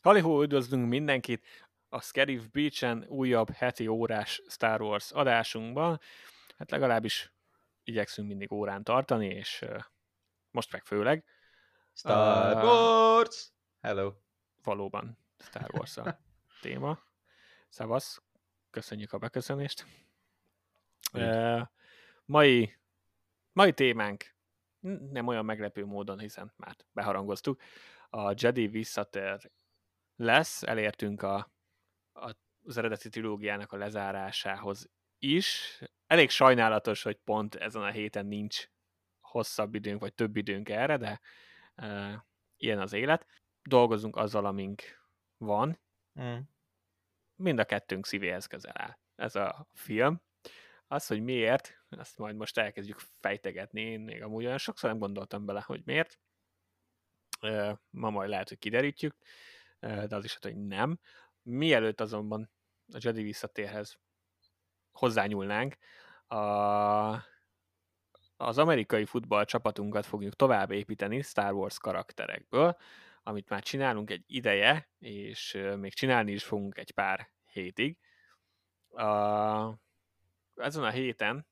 Halihó, üdvözlünk mindenkit a Scarif Beach-en újabb heti órás Star Wars adásunkban. Hát legalábbis igyekszünk mindig órán tartani, és most meg főleg. Star Wars! Hello! Valóban Star Wars a téma. Szevasz, köszönjük a beköszönést. Uh, mai, mai témánk nem olyan meglepő módon, hiszen már beharangoztuk, a Jedi visszatér lesz, elértünk a, a, az eredeti trilógiának a lezárásához is. Elég sajnálatos, hogy pont ezen a héten nincs hosszabb időnk, vagy több időnk erre, de e, ilyen az élet. Dolgozunk azzal, amink van. Mm. Mind a kettőnk szívéhez közel áll ez a film. Az, hogy miért, azt majd most elkezdjük fejtegetni. Én még amúgy olyan sokszor nem gondoltam bele, hogy miért. Ma majd lehet, hogy kiderítjük de az is hát, hogy nem. Mielőtt azonban a Jedi visszatérhez hozzányúlnánk, a, az amerikai futball csapatunkat fogjuk tovább építeni Star Wars karakterekből, amit már csinálunk egy ideje, és még csinálni is fogunk egy pár hétig. Ezen a héten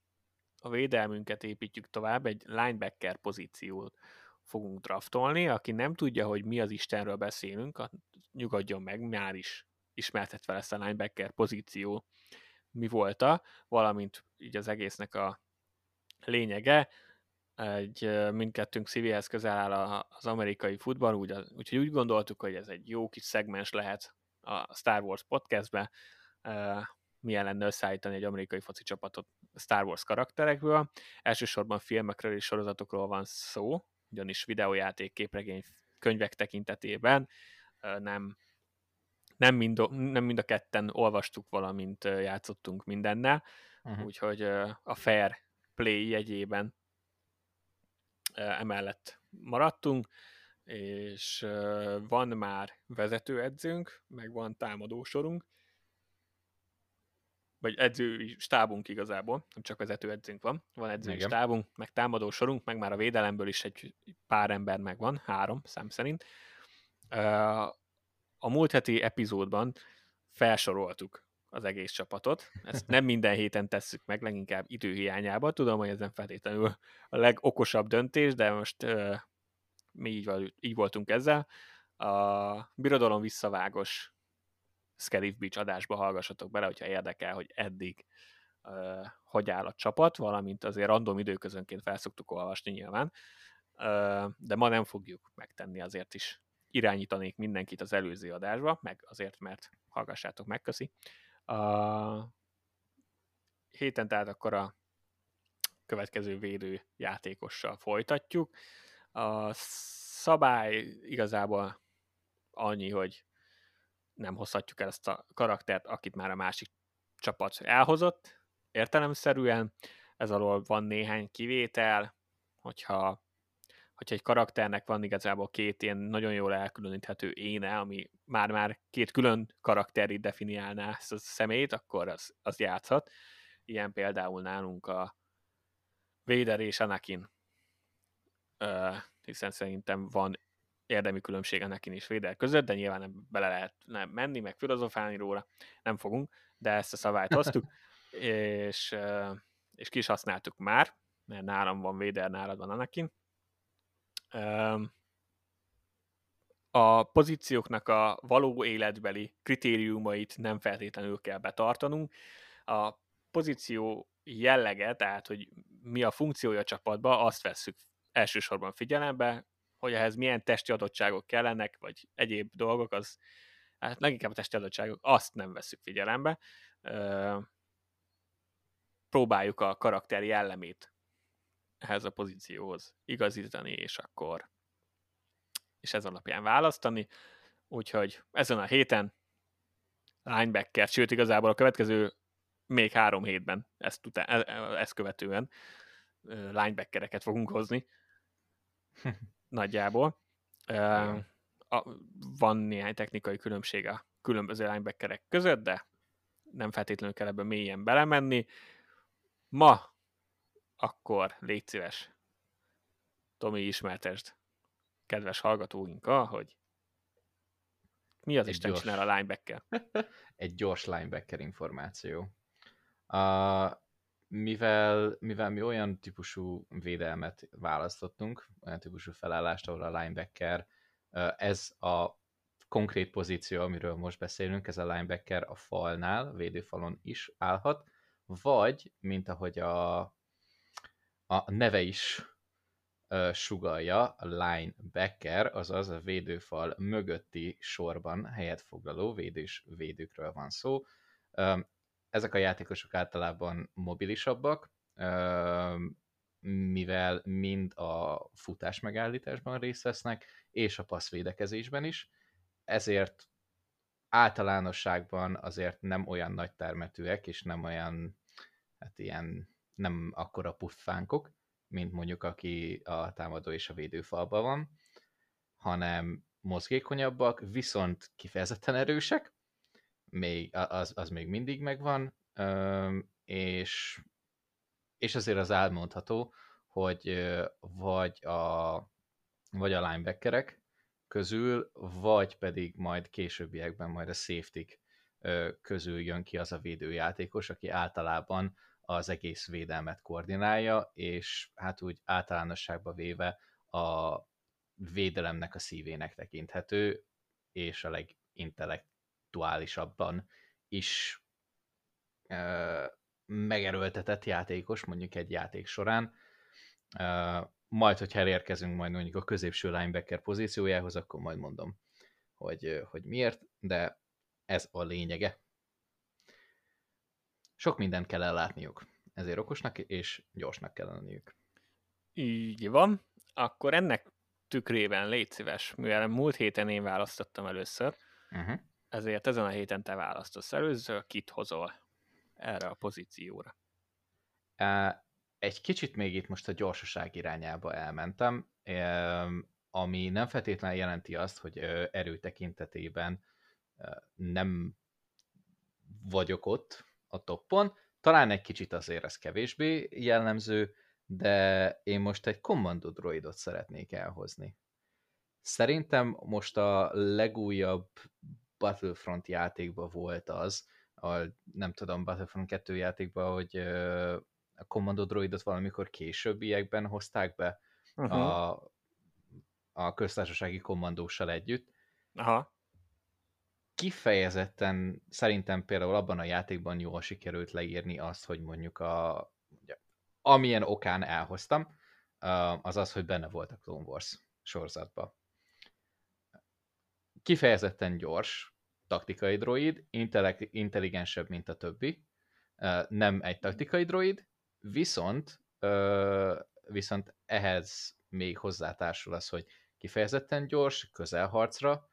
a védelmünket építjük tovább, egy linebacker pozíciót fogunk draftolni. Aki nem tudja, hogy mi az Istenről beszélünk, nyugodjon meg, már is ismertetve lesz a linebacker pozíció mi volta, valamint így az egésznek a lényege. Egy mindkettőnk szívéhez közel áll az amerikai futball, úgy, úgyhogy úgy gondoltuk, hogy ez egy jó kis szegmens lehet a Star Wars podcastbe, milyen lenne összeállítani egy amerikai foci csapatot Star Wars karakterekből. Elsősorban filmekről és sorozatokról van szó, ugyanis videójáték, képregény, könyvek tekintetében nem, nem, mind, nem mind a ketten olvastuk, valamint játszottunk mindennel, uh-huh. úgyhogy a fair play jegyében emellett maradtunk, és van már vezetőedzőnk, meg van támadósorunk, vagy edzői stábunk igazából, nem csak vezető edzőnk van, van edzői Igen. stábunk, meg támadó sorunk, meg már a védelemből is egy pár ember megvan, három szám szerint. A múlt heti epizódban felsoroltuk az egész csapatot. Ezt nem minden héten tesszük meg, leginkább időhiányában. Tudom, hogy ez nem feltétlenül a legokosabb döntés, de most mi így, így voltunk ezzel. A birodalom visszavágos Scarif Beach adásba hallgassatok bele, hogyha érdekel, hogy eddig uh, hogy áll a csapat, valamint azért random időközönként felszoktuk olvasni nyilván, uh, de ma nem fogjuk megtenni, azért is irányítanék mindenkit az előző adásba, meg azért, mert hallgassátok meg, köszi. Uh, héten tehát akkor a következő védő játékossal folytatjuk. A szabály igazából annyi, hogy nem hozhatjuk el ezt a karaktert, akit már a másik csapat elhozott, értelemszerűen. Ez alól van néhány kivétel, hogyha, hogyha egy karakternek van igazából két ilyen nagyon jól elkülöníthető éne, ami már-már két külön karakteri definiálná ezt a szemét, akkor az, az játszhat. Ilyen például nálunk a Vader és Anakin, uh, hiszen szerintem van érdemi különbség a nekin is Véder között, de nyilván nem bele lehet menni, meg filozofálni róla, nem fogunk, de ezt a szabályt hoztuk, és, és ki is használtuk már, mert nálam van Véder, nálad van Anakin. A pozícióknak a való életbeli kritériumait nem feltétlenül kell betartanunk. A pozíció jellege, tehát hogy mi a funkciója a csapatban, azt vesszük elsősorban figyelembe, hogy ehhez milyen testi adottságok kellenek, vagy egyéb dolgok, az hát leginkább a testi adottságok, azt nem veszük figyelembe. Próbáljuk a karakter jellemét ehhez a pozícióhoz igazítani, és akkor és ez alapján választani. Úgyhogy ezen a héten linebacker, sőt igazából a következő még három hétben ezt, után, e, e, ezt követően linebackereket fogunk hozni. nagyjából. Uh, a, van néhány technikai különbség a különböző linebackerek között, de nem feltétlenül kell ebben mélyen belemenni. Ma akkor légy szíves, Tomi, ismertesd kedves hallgatóinkkal, hogy mi az Egy Isten gyors. csinál a linebacker. Egy gyors linebacker információ. Uh, mivel, mivel mi olyan típusú védelmet választottunk, olyan típusú felállást, ahol a linebacker, ez a konkrét pozíció, amiről most beszélünk, ez a linebacker a falnál, a védőfalon is állhat, vagy, mint ahogy a, a neve is sugalja, a linebacker, azaz a védőfal mögötti sorban helyet foglaló védős védőkről van szó. Ezek a játékosok általában mobilisabbak, mivel mind a futás megállításban részt vesznek, és a passzvédekezésben is, ezért általánosságban azért nem olyan nagy termetűek, és nem olyan, hát ilyen, nem akkora puffánkok, mint mondjuk aki a támadó és a védőfalban van, hanem mozgékonyabbak, viszont kifejezetten erősek, még, az, az még mindig megvan, és, és azért az elmondható, hogy vagy a, vagy a linebackerek közül, vagy pedig majd későbbiekben majd a safety közül jön ki az a védőjátékos, aki általában az egész védelmet koordinálja, és hát úgy általánosságban véve a védelemnek a szívének tekinthető, és a legintellektuálisabban is ö, megerőltetett játékos, mondjuk egy játék során. Ö, majd, hogyha elérkezünk majd mondjuk a középső linebacker pozíciójához, akkor majd mondom, hogy, hogy miért, de ez a lényege. Sok mindent kell ellátniuk, ezért okosnak és gyorsnak kell lenniük. Így van. Akkor ennek tükrében légy szíves, mivel múlt héten én választottam először, Uh-huh. Ezért ezen a héten te választasz először, kit hozol erre a pozícióra. Egy kicsit még itt most a gyorsaság irányába elmentem, ami nem feltétlenül jelenti azt, hogy erő tekintetében nem vagyok ott a toppon. Talán egy kicsit azért ez kevésbé jellemző, de én most egy kommandó droidot szeretnék elhozni. Szerintem most a legújabb Battlefront játékban volt az, a, nem tudom, Battlefront 2 játékban, hogy a Commando Droidot valamikor későbbiekben hozták be uh-huh. a, a köztársasági kommandóssal együtt. Aha. Kifejezetten szerintem például abban a játékban jól sikerült leírni azt, hogy mondjuk a amilyen okán elhoztam, az az, hogy benne volt a Clone Wars sorozatban. Kifejezetten gyors, taktikai droid, intelligensebb, mint a többi, nem egy taktikai droid, viszont, viszont ehhez még hozzátársul az, hogy kifejezetten gyors, közelharcra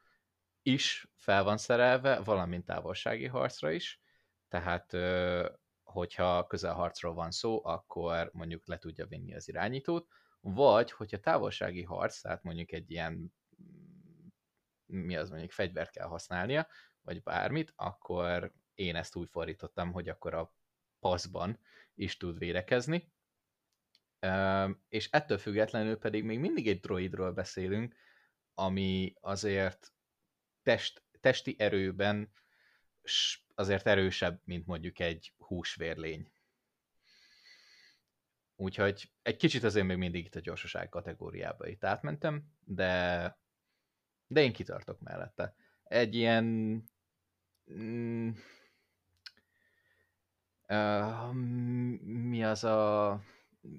is fel van szerelve, valamint távolsági harcra is, tehát hogyha közelharcról van szó, akkor mondjuk le tudja vinni az irányítót, vagy hogyha távolsági harc, tehát mondjuk egy ilyen mi az mondjuk fegyvert kell használnia, vagy bármit, akkor én ezt úgy fordítottam, hogy akkor a passzban is tud védekezni. És ettől függetlenül pedig még mindig egy droidról beszélünk, ami azért test, testi erőben azért erősebb, mint mondjuk egy húsvérlény. Úgyhogy egy kicsit azért még mindig itt a gyorsaság kategóriába itt átmentem, de, de én kitartok mellette. Egy ilyen mm, uh, mi az a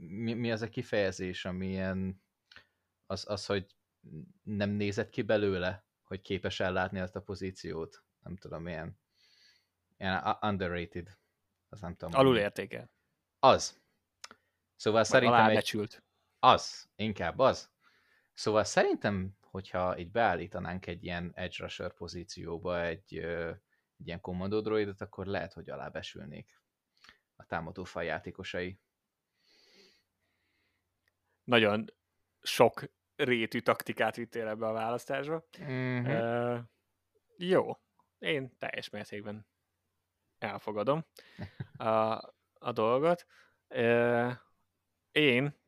mi, mi az a kifejezés, ami ilyen az, az, hogy nem nézett ki belőle, hogy képes ellátni azt a pozíciót. Nem tudom, ilyen, ilyen underrated. Az nem tudom. Alul értékel. Az. Szóval Vagy szerintem egy... Az, inkább az. Szóval szerintem, hogyha így beállítanánk egy ilyen edge rusher pozícióba egy, egy ilyen kommandó droidot, akkor lehet, hogy alábesülnék a támadó faj játékosai. Nagyon sok rétű taktikát vittél ebbe a választásba. Mm-hmm. Uh, jó, én teljes mértékben elfogadom a, a dolgot. Ö, én,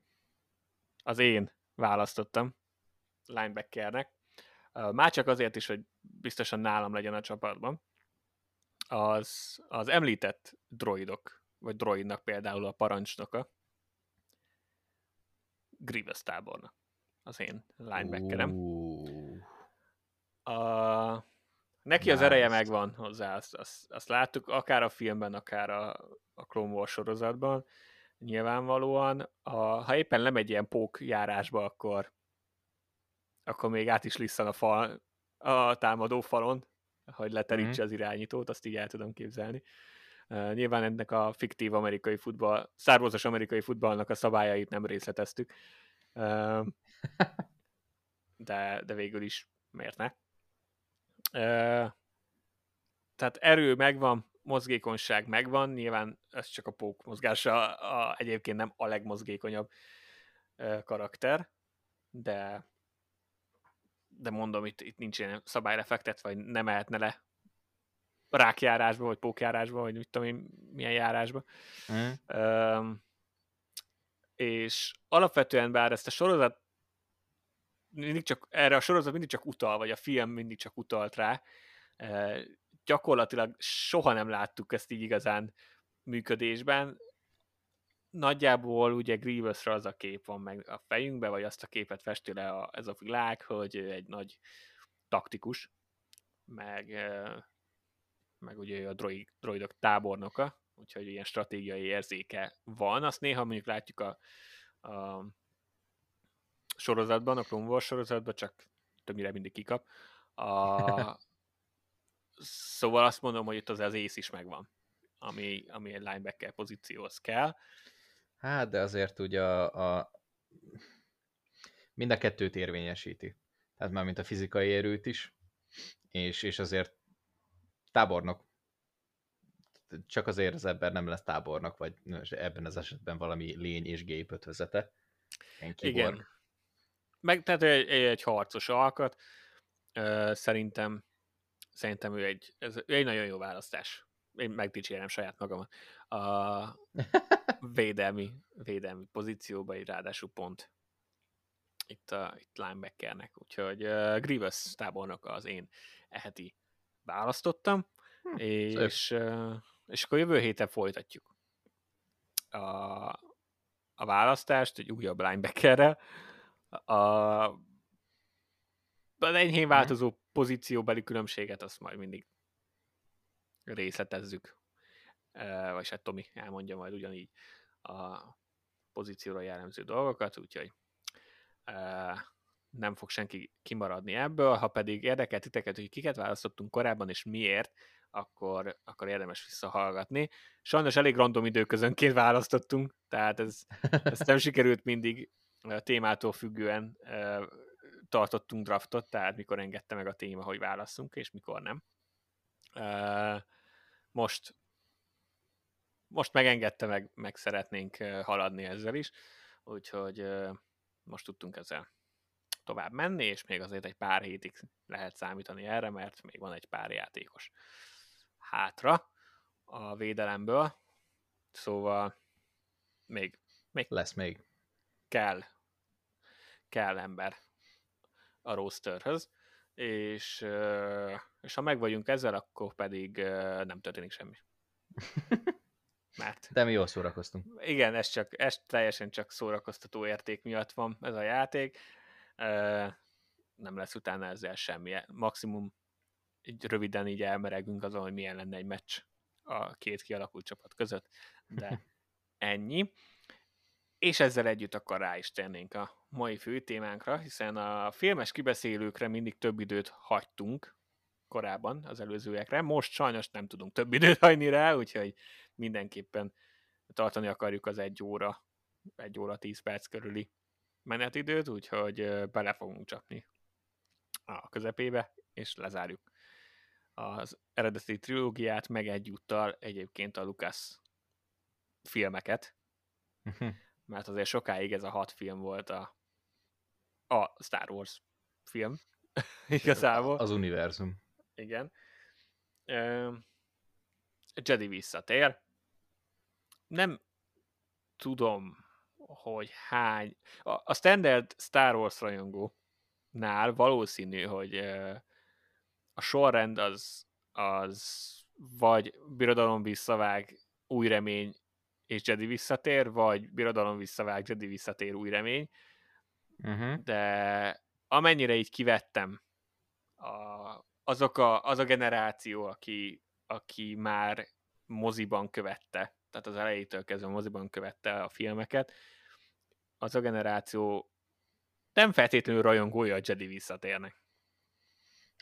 az én választottam linebackernek. Már csak azért is, hogy biztosan nálam legyen a csapatban. Az, az említett droidok, vagy droidnak például a parancsnoka, Grievous tábornak az én linebackerem. Uh. A, neki az ereje megvan hozzá, azt, azt, azt láttuk, akár a filmben, akár a, a Clone Wars sorozatban, nyilvánvalóan. A, ha éppen lemegy ilyen pók járásba, akkor, akkor még át is lisszan a, fal, a támadó falon, hogy leterítse mm. az irányítót, azt így el tudom képzelni. Uh, nyilván ennek a fiktív amerikai futball, szárvozos amerikai futballnak a szabályait nem részleteztük, uh, de, de végül is miért ne? Uh, tehát erő megvan, mozgékonyság megvan, nyilván ez csak a pók mozgása, a, a, egyébként nem a legmozgékonyabb karakter, de de mondom, itt, itt nincs ilyen szabályra fektetve, vagy nem mehetne le rákjárásba, vagy pókjárásba, vagy mit tudom én, milyen járásba. Mm. Um, és alapvetően bár ezt a sorozat mindig csak, erre a sorozat mindig csak utal, vagy a film mindig csak utalt rá, uh, gyakorlatilag soha nem láttuk ezt így igazán működésben. Nagyjából ugye Grievousra az a kép van meg a fejünkbe, vagy azt a képet festi le a, ez a világ, hogy egy nagy taktikus, meg meg ugye a droid, droidok tábornoka, úgyhogy ilyen stratégiai érzéke van. Azt néha mondjuk látjuk a, a sorozatban, a Clone Wars sorozatban, csak többnyire mindig kikap. A, szóval azt mondom, hogy itt az az ész is megvan, ami, ami egy linebacker pozícióhoz kell. Hát, de azért ugye a, a mind a kettőt érvényesíti. Tehát már mint a fizikai erőt is, és, és azért tábornok. Csak azért az ember nem lesz tábornok, vagy ebben az esetben valami lény és gép ötvözete. Igen. Meg, tehát egy, egy harcos alkat. Szerintem, szerintem ő egy, ez egy nagyon jó választás. Én megdicsérem saját magam a védelmi, védelmi pozícióba, egy ráadásul pont itt, a, itt linebackernek. Úgyhogy uh, Grievous tábornok az én eheti választottam, hm, és, és akkor jövő héten folytatjuk a, a választást egy újabb linebackerrel. A, az enyhén hm. változó pozícióbeli különbséget azt majd mindig részletezzük. Vagy hát Tomi elmondja majd ugyanígy a pozícióra jellemző dolgokat, úgyhogy nem fog senki kimaradni ebből, ha pedig érdekel titeket, hogy kiket választottunk korábban és miért, akkor, akkor érdemes visszahallgatni. Sajnos elég random időközönként választottunk, tehát ez, ez nem sikerült mindig a témától függően tartottunk draftot, tehát mikor engedte meg a téma, hogy válasszunk, és mikor nem. Most most megengedte, meg, meg szeretnénk haladni ezzel is, úgyhogy most tudtunk ezzel tovább menni, és még azért egy pár hétig lehet számítani erre, mert még van egy pár játékos hátra a védelemből, szóval még, még lesz még. Kell, kell ember a rosterhöz, és, és ha meg vagyunk ezzel, akkor pedig nem történik semmi. Mert... De mi jól szórakoztunk. Igen, ez, csak, ez teljesen csak szórakoztató érték miatt van ez a játék nem lesz utána ezzel semmi. Maximum így röviden így elmeregünk azon, hogy milyen lenne egy meccs a két kialakult csapat között, de ennyi. És ezzel együtt akkor rá is tennénk a mai fő témánkra, hiszen a filmes kibeszélőkre mindig több időt hagytunk korábban az előzőekre. Most sajnos nem tudunk több időt hagyni rá, úgyhogy mindenképpen tartani akarjuk az egy óra, egy óra tíz perc körüli menetidőt, úgyhogy bele fogunk csapni a közepébe, és lezárjuk az eredeti trilógiát, meg egyúttal egyébként a Lucas filmeket, uh-huh. mert azért sokáig ez a hat film volt a, a Star Wars film, igazából. Az univerzum. Igen. Jedi visszatér. Nem tudom, hogy hány... A, a standard Star Wars rajongónál valószínű, hogy a sorrend az, az vagy birodalom visszavág, új remény és Jedi visszatér, vagy birodalom visszavág, Jedi visszatér, új remény. Uh-huh. De amennyire így kivettem, a, azok a, az a generáció, aki, aki már moziban követte, tehát az elejétől kezdve moziban követte a filmeket, az a generáció nem feltétlenül rajongója a Jedi visszatérnek.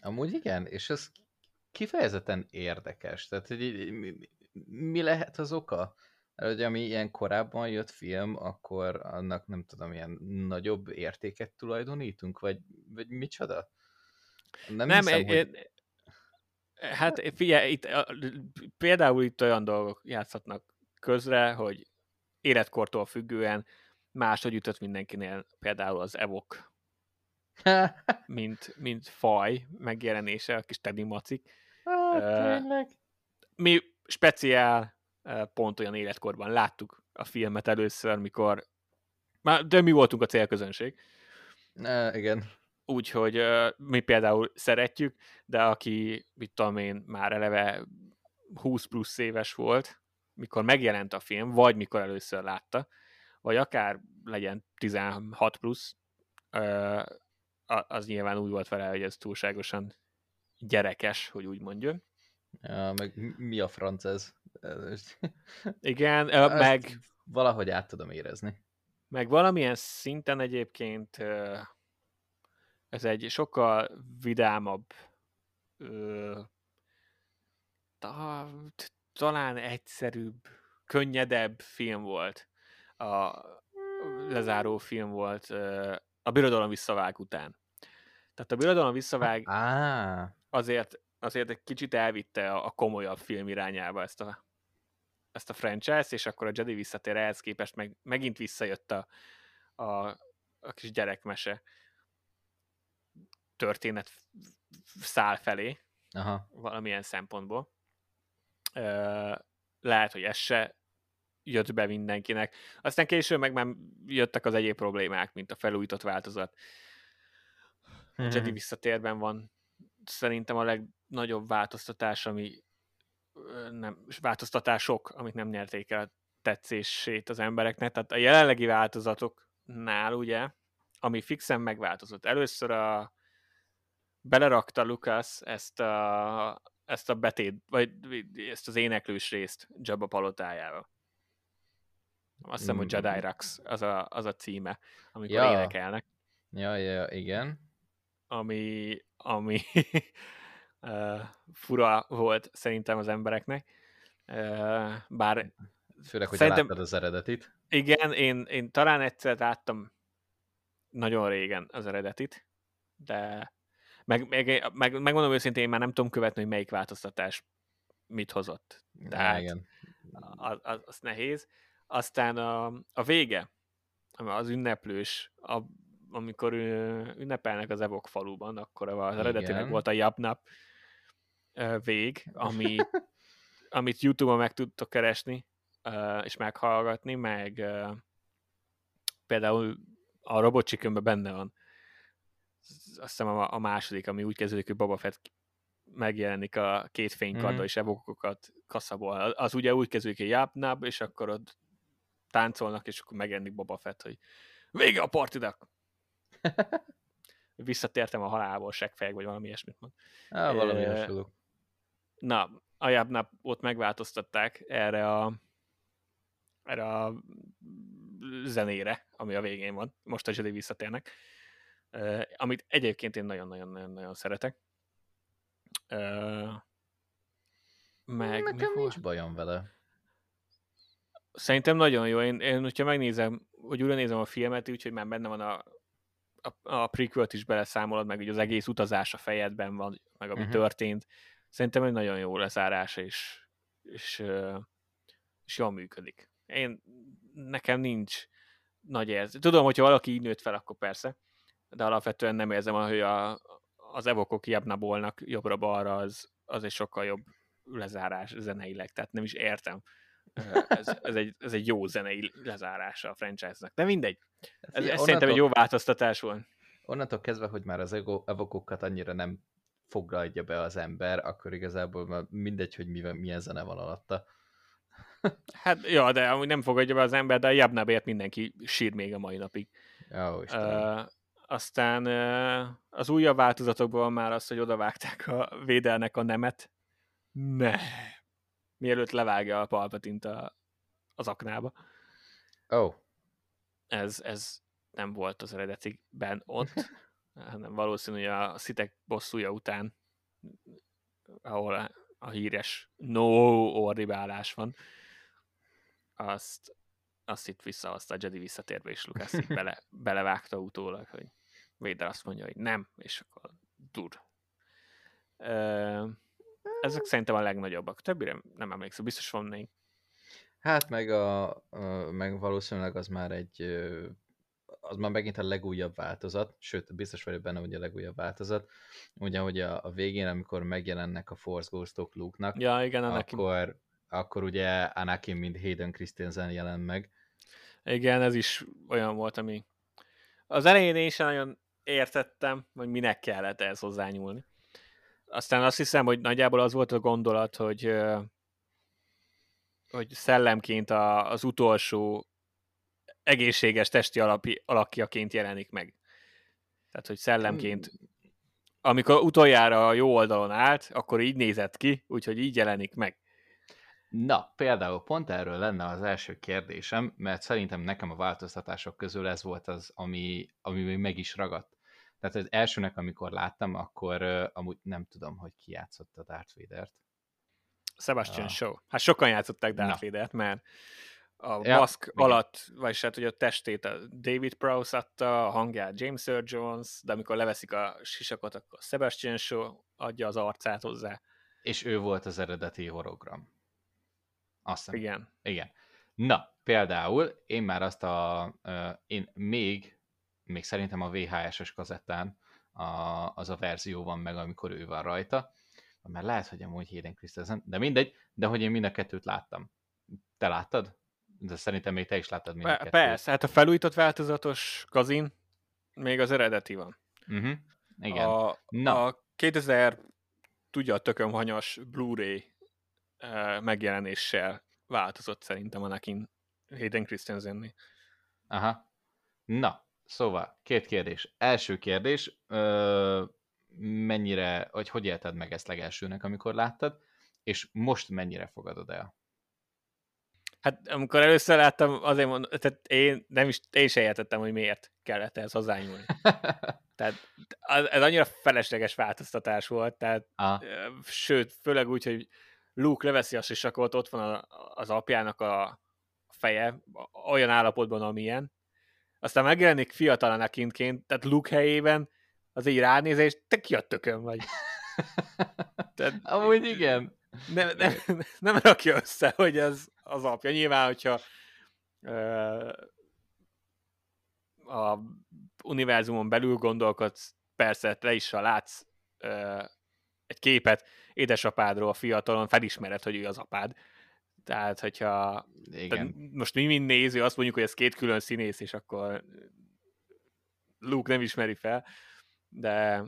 Amúgy igen, és ez kifejezetten érdekes. Tehát, hogy mi, lehet az oka? Hogy ami ilyen korábban jött film, akkor annak nem tudom, ilyen nagyobb értéket tulajdonítunk, vagy, vagy micsoda? Nem, nem hiszem, e, hogy... Hát figyelj, itt, például itt olyan dolgok játszhatnak közre, hogy életkortól függően máshogy ütött mindenkinél, például az evok, mint, mint faj megjelenése, a kis Teddy macik. Hát, uh, mi speciál pont olyan életkorban láttuk a filmet először, mikor de mi voltunk a célközönség. Uh, igen. Úgyhogy mi például szeretjük, de aki, mit tudom én, már eleve 20 plusz éves volt, mikor megjelent a film, vagy mikor először látta, vagy akár legyen 16 plusz, az nyilván úgy volt vele, hogy ez túlságosan gyerekes, hogy úgy mondjuk. Ja, meg mi a franc ez? Igen, Ezt meg... Valahogy át tudom érezni. Meg valamilyen szinten egyébként ez egy sokkal vidámabb, talán egyszerűbb, könnyedebb film volt. A lezáró film volt a Birodalom visszavág után. Tehát a Birodalom visszavág ah. azért, azért egy kicsit elvitte a, a komolyabb film irányába ezt a, ezt a franchise, és akkor a Jedi visszatér ehhez képest meg, megint visszajött a, a, a kis gyerekmese történet szál felé, Aha. valamilyen szempontból. Ö, lehet, hogy ez se jött be mindenkinek. Aztán később meg már jöttek az egyéb problémák, mint a felújított változat. A Jedi mhm. visszatérben van szerintem a legnagyobb változtatás, ami nem, változtatások, amik nem nyerték el a tetszését az embereknek. Tehát a jelenlegi változatoknál ugye, ami fixen megváltozott. Először a belerakta Lucas ezt a, ezt a betét, vagy ezt az éneklős részt Jabba palotájába. Azt hiszem, hogy Jedi Rux az a, az a címe, amikor ja. énekelnek. Ja, ja, igen. Ami, ami uh, fura volt szerintem az embereknek. Uh, bár Főleg, hogy szerintem, láttad az eredetit. Igen, én, én talán egyszer láttam nagyon régen az eredetit, de meg, meg, meg, megmondom őszintén, én már nem tudom követni, hogy melyik változtatás mit hozott. Tehát igen. Az, az, az nehéz. Aztán a, a vége, az ünneplős, a, amikor ünnepelnek az Evok faluban, akkor az eredetileg volt a Japnap vég, ami, amit YouTube-on meg tudtok keresni, és meghallgatni, meg például a Robot chicken benne van. Azt hiszem a, a második, ami úgy kezdődik, hogy Boba Fett megjelenik a két fénykarddal, mm-hmm. és evokokat kaszabol. Az ugye úgy kezdődik, hogy Japnap, és akkor ott táncolnak, és akkor megjelenik Boba Fett, hogy vége a partidak! Visszatértem a halálból, seggfejeg, vagy valami ilyesmit mond. Á, valami e, Na, a ott megváltoztatták erre a erre a zenére, ami a végén van. Most a Jedi visszatérnek. Amit egyébként én nagyon-nagyon-nagyon szeretek. Meg Nekem nincs bajom vele. Szerintem nagyon jó. Én, én hogyha megnézem, hogy újra nézem a filmet, úgyhogy már benne van a, a, a prequel is beleszámolod, meg hogy az egész utazás a fejedben van, meg ami uh-huh. történt. Szerintem egy nagyon jó lezárása, és, és, és jól működik. Én, nekem nincs nagy érzés. Tudom, hogyha valaki így nőtt fel, akkor persze, de alapvetően nem érzem, hogy a, az evokok jebnabolnak jobbra-balra, az, az egy sokkal jobb lezárás zeneileg, tehát nem is értem ez, ez, egy, ez egy jó zenei lezárása a franchise-nak. De mindegy. Ez, ez szerintem egy onnantól- jó változtatás volt. Onnantól kezdve, hogy már az evokokat annyira nem foglalja be az ember, akkor igazából már mindegy, hogy milyen, milyen zene van alatta. Hát, ja, de amúgy nem fogadja be az ember, de a Jabnabért mindenki sír még a mai napig. Ó, Istenem. Uh, aztán az újabb változatokban már az, hogy odavágták a védelnek a nemet. Ne. Mielőtt levágja a palpatint a, az aknába. Ó, Ez, ez nem volt az eredetiben ott, hanem valószínű, hogy a szitek bosszúja után, ahol a, a híres no ordibálás van, azt, azt itt visszahozta a Jedi visszatérve, és Lucas így bele, belevágta utólag, hogy Vader azt mondja, hogy nem, és akkor dur. Ezek szerintem a legnagyobbak. Többire nem emlékszem, biztos van még. Hát meg, a, a, meg valószínűleg az már egy, az már megint a legújabb változat, sőt, biztos vagyok benne, hogy a legújabb változat. Ugye, hogy a, a végén, amikor megjelennek a Force Ghost-ok Luke-nak, Ja, igen, Anakin. akkor, akkor ugye Anakin, mint Hayden Christensen jelen meg. Igen, ez is olyan volt, ami az elején én sem nagyon értettem, hogy minek kellett ehhez hozzányúlni. Aztán azt hiszem, hogy nagyjából az volt a gondolat, hogy hogy szellemként a, az utolsó egészséges testi alapi, alakjaként jelenik meg. Tehát, hogy szellemként amikor utoljára a jó oldalon állt, akkor így nézett ki, úgyhogy így jelenik meg. Na, például pont erről lenne az első kérdésem, mert szerintem nekem a változtatások közül ez volt az, ami, ami még meg is ragadt. Tehát az elsőnek, amikor láttam, akkor uh, amúgy nem tudom, hogy ki játszott a Darth Vader-t. Sebastian Ah. Shaw. Hát sokan játszották Darth Na. Vader-t, mert a Ja, maszk igen. alatt, vagyis hát, hogy a testét a David Prowse adta, a hangját James Earl Jones, de amikor leveszik a sisakot, akkor Sebastian Shaw adja az arcát hozzá. És ő volt az eredeti hologram. Azt hiszem. Igen. Igen. Na, például én már azt a, én még, még szerintem a VHS-es kazettán a, az a verzió van meg, amikor ő van rajta, mert lehet, hogy amúgy Hayden Christensen, de mindegy, de hogy én mind a kettőt láttam. Te láttad? De szerintem még te is láttad mind a kettőt. Persze, hát a felújított változatos kazin még az eredeti van. Uh-huh. Igen. A, Na. a 2000 tudja a tököm hanyas Blu-ray megjelenéssel változott szerintem Anakin Hayden Christensennél. Aha. Na, szóval, két kérdés. Első kérdés, ö, mennyire, hogy hogy élted meg ezt legelsőnek, amikor láttad, és most mennyire fogadod el? Hát amikor először láttam, azért mondom, tehát én nem is, én sem értettem, hogy miért kellett ehhez hozzányúlni. Tehát az- ez annyira felesleges változtatás volt, tehát ah, ö, sőt, főleg úgy, hogy Luke leveszi a sisakot, ott van a, az apjának a feje, olyan állapotban, amilyen. Aztán megjelenik fiatal Anakinként, tehát Luke helyében, az így ránéz, és te ki a tökön vagy. Tehát amúgy igen. nem, nem, nem rakja össze, hogy ez az apja. Nyilván, hogyha ö, a univerzumon belül gondolkodsz, persze te is, ha látsz ö, egy képet édesapádról a fiatalon, felismered, hogy ő az apád. Tehát, hogyha tehát Igen. most mi, mint néző, azt mondjuk, hogy ez két külön színész, és akkor Luke nem ismeri fel, de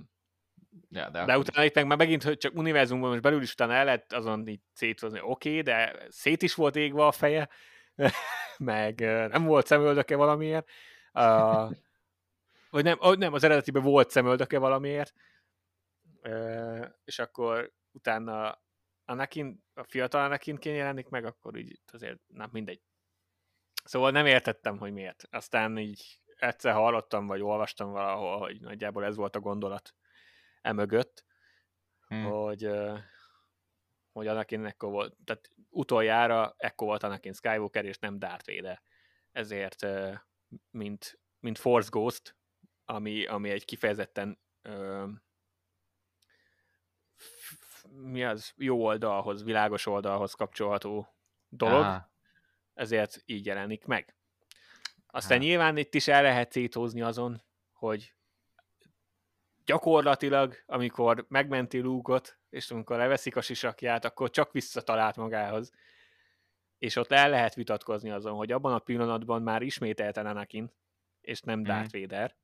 Ja, de, de akkor utána itt meg már megint, hogy csak univerzumban most belül is utána el lehet azon így széthozni, oké, okay, de szét is volt égve a feje, meg ö, nem volt szemöldöke valamiért, uh, vagy nem, nem, az eredetiben volt szemöldöke valamiért, uh, és akkor utána Anakin, a fiatal Anakinként jelenik meg, akkor így azért, nem mindegy. Szóval nem értettem, hogy miért. Aztán így egyszer hallottam, vagy olvastam valahol, hogy nagyjából ez volt a gondolat emögött, Hm. hogy, hogy Anakin ekkor volt, tehát utoljára ekkor volt Anakin Skywalker, és nem Darth Vader. Ezért, mint, mint Force Ghost, ami, ami egy kifejezetten mi az, jó oldalhoz, világos oldalhoz kapcsolható dolog, Aha. ezért így jelenik meg. Aztán Hát. nyilván itt is el lehet szétózni azon, hogy gyakorlatilag, amikor megmenti Luke-ot, és amikor leveszik a sisakját, akkor csak visszatalált magához. és ott el lehet vitatkozni azon, hogy abban a pillanatban már ismételten Anakin, és nem Mhm. Darth Vader.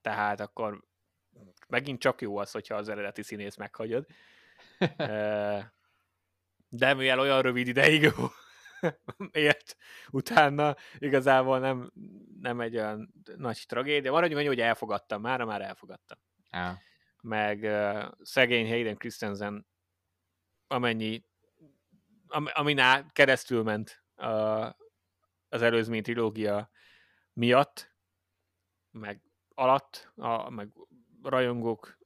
Tehát akkor megint csak jó az, hogyha az eredeti színész meghagyod. De mivel olyan rövid ideig élt utána, igazából nem, nem egy olyan nagy tragédia. Maradjunk annyi, hogy elfogadtam, mára már elfogadtam. Á, Meg uh, szegény Hayden Christensen, amennyi, am, amin át keresztül ment a, az előzmény trilógia miatt, meg alatt, a, meg rajongók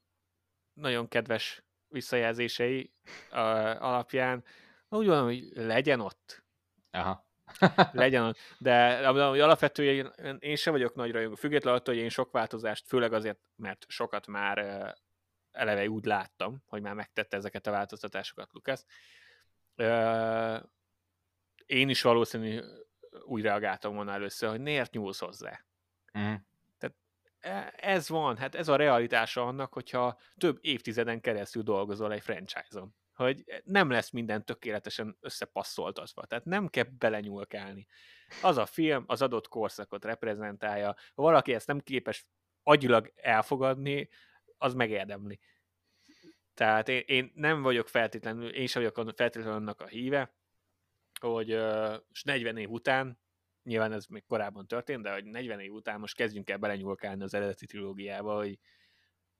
nagyon kedves visszajelzései uh, alapján, úgy van, hogy legyen ott. Aha. legyen ott. De alapvetően én, sem vagyok nagy rajongó. Függetlenül attól, hogy én sok változást, főleg azért, mert sokat már eleve úgy láttam, hogy már megtette ezeket a változtatásokat Lukasz. Én is valószínű úgy reagáltam volna először, hogy miért nyúlsz hozzá. Mm. E- Ez van, hát ez a realitása annak, hogyha több évtizeden keresztül dolgozol egy franchise-on. Hogy nem lesz minden tökéletesen összepasszoltatva, tehát nem kell belenyúlkálni. Az a film az adott korszakot reprezentálja, ha valaki ezt nem képes agyilag elfogadni, az megérdemli. Tehát én, én nem vagyok feltétlenül, én sem vagyok feltétlenül annak a híve, hogy uh, 40 év után, nyilván ez még korábban történt, de hogy 40 év után most kezdjünk el belenyúlkálni az eredeti trilógiába, hogy,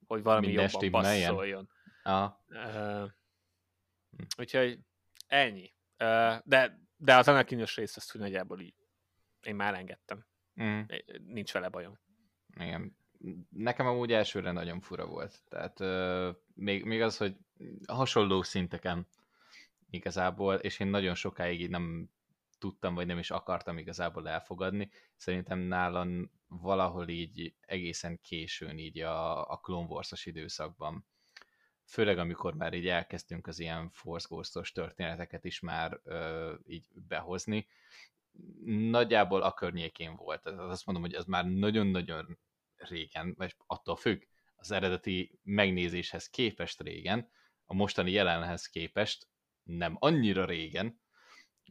hogy valami Minden jobban stimmeljen. passzoljon. Aha. Uh, úgyhogy ennyi. Uh, de, de az anakinos részt azt úgy nagyjából így én már engedtem. Mm. Nincs vele bajom. Igen. Nekem amúgy elsőre nagyon fura volt. Tehát euh, még, még az, hogy hasonló szinteken igazából, és én nagyon sokáig így nem tudtam, vagy nem is akartam igazából elfogadni. Szerintem nálam valahol így egészen későn így a, a Clone Wars-os időszakban. Főleg amikor már így elkezdtünk az ilyen Force Ghost-os történeteket is már ö, így behozni. Nagyjából a környékén volt. Az azt mondom, hogy az már nagyon-nagyon régen, vagy attól függ, az eredeti megnézéshez képest régen, a mostani jelenhez képest nem annyira régen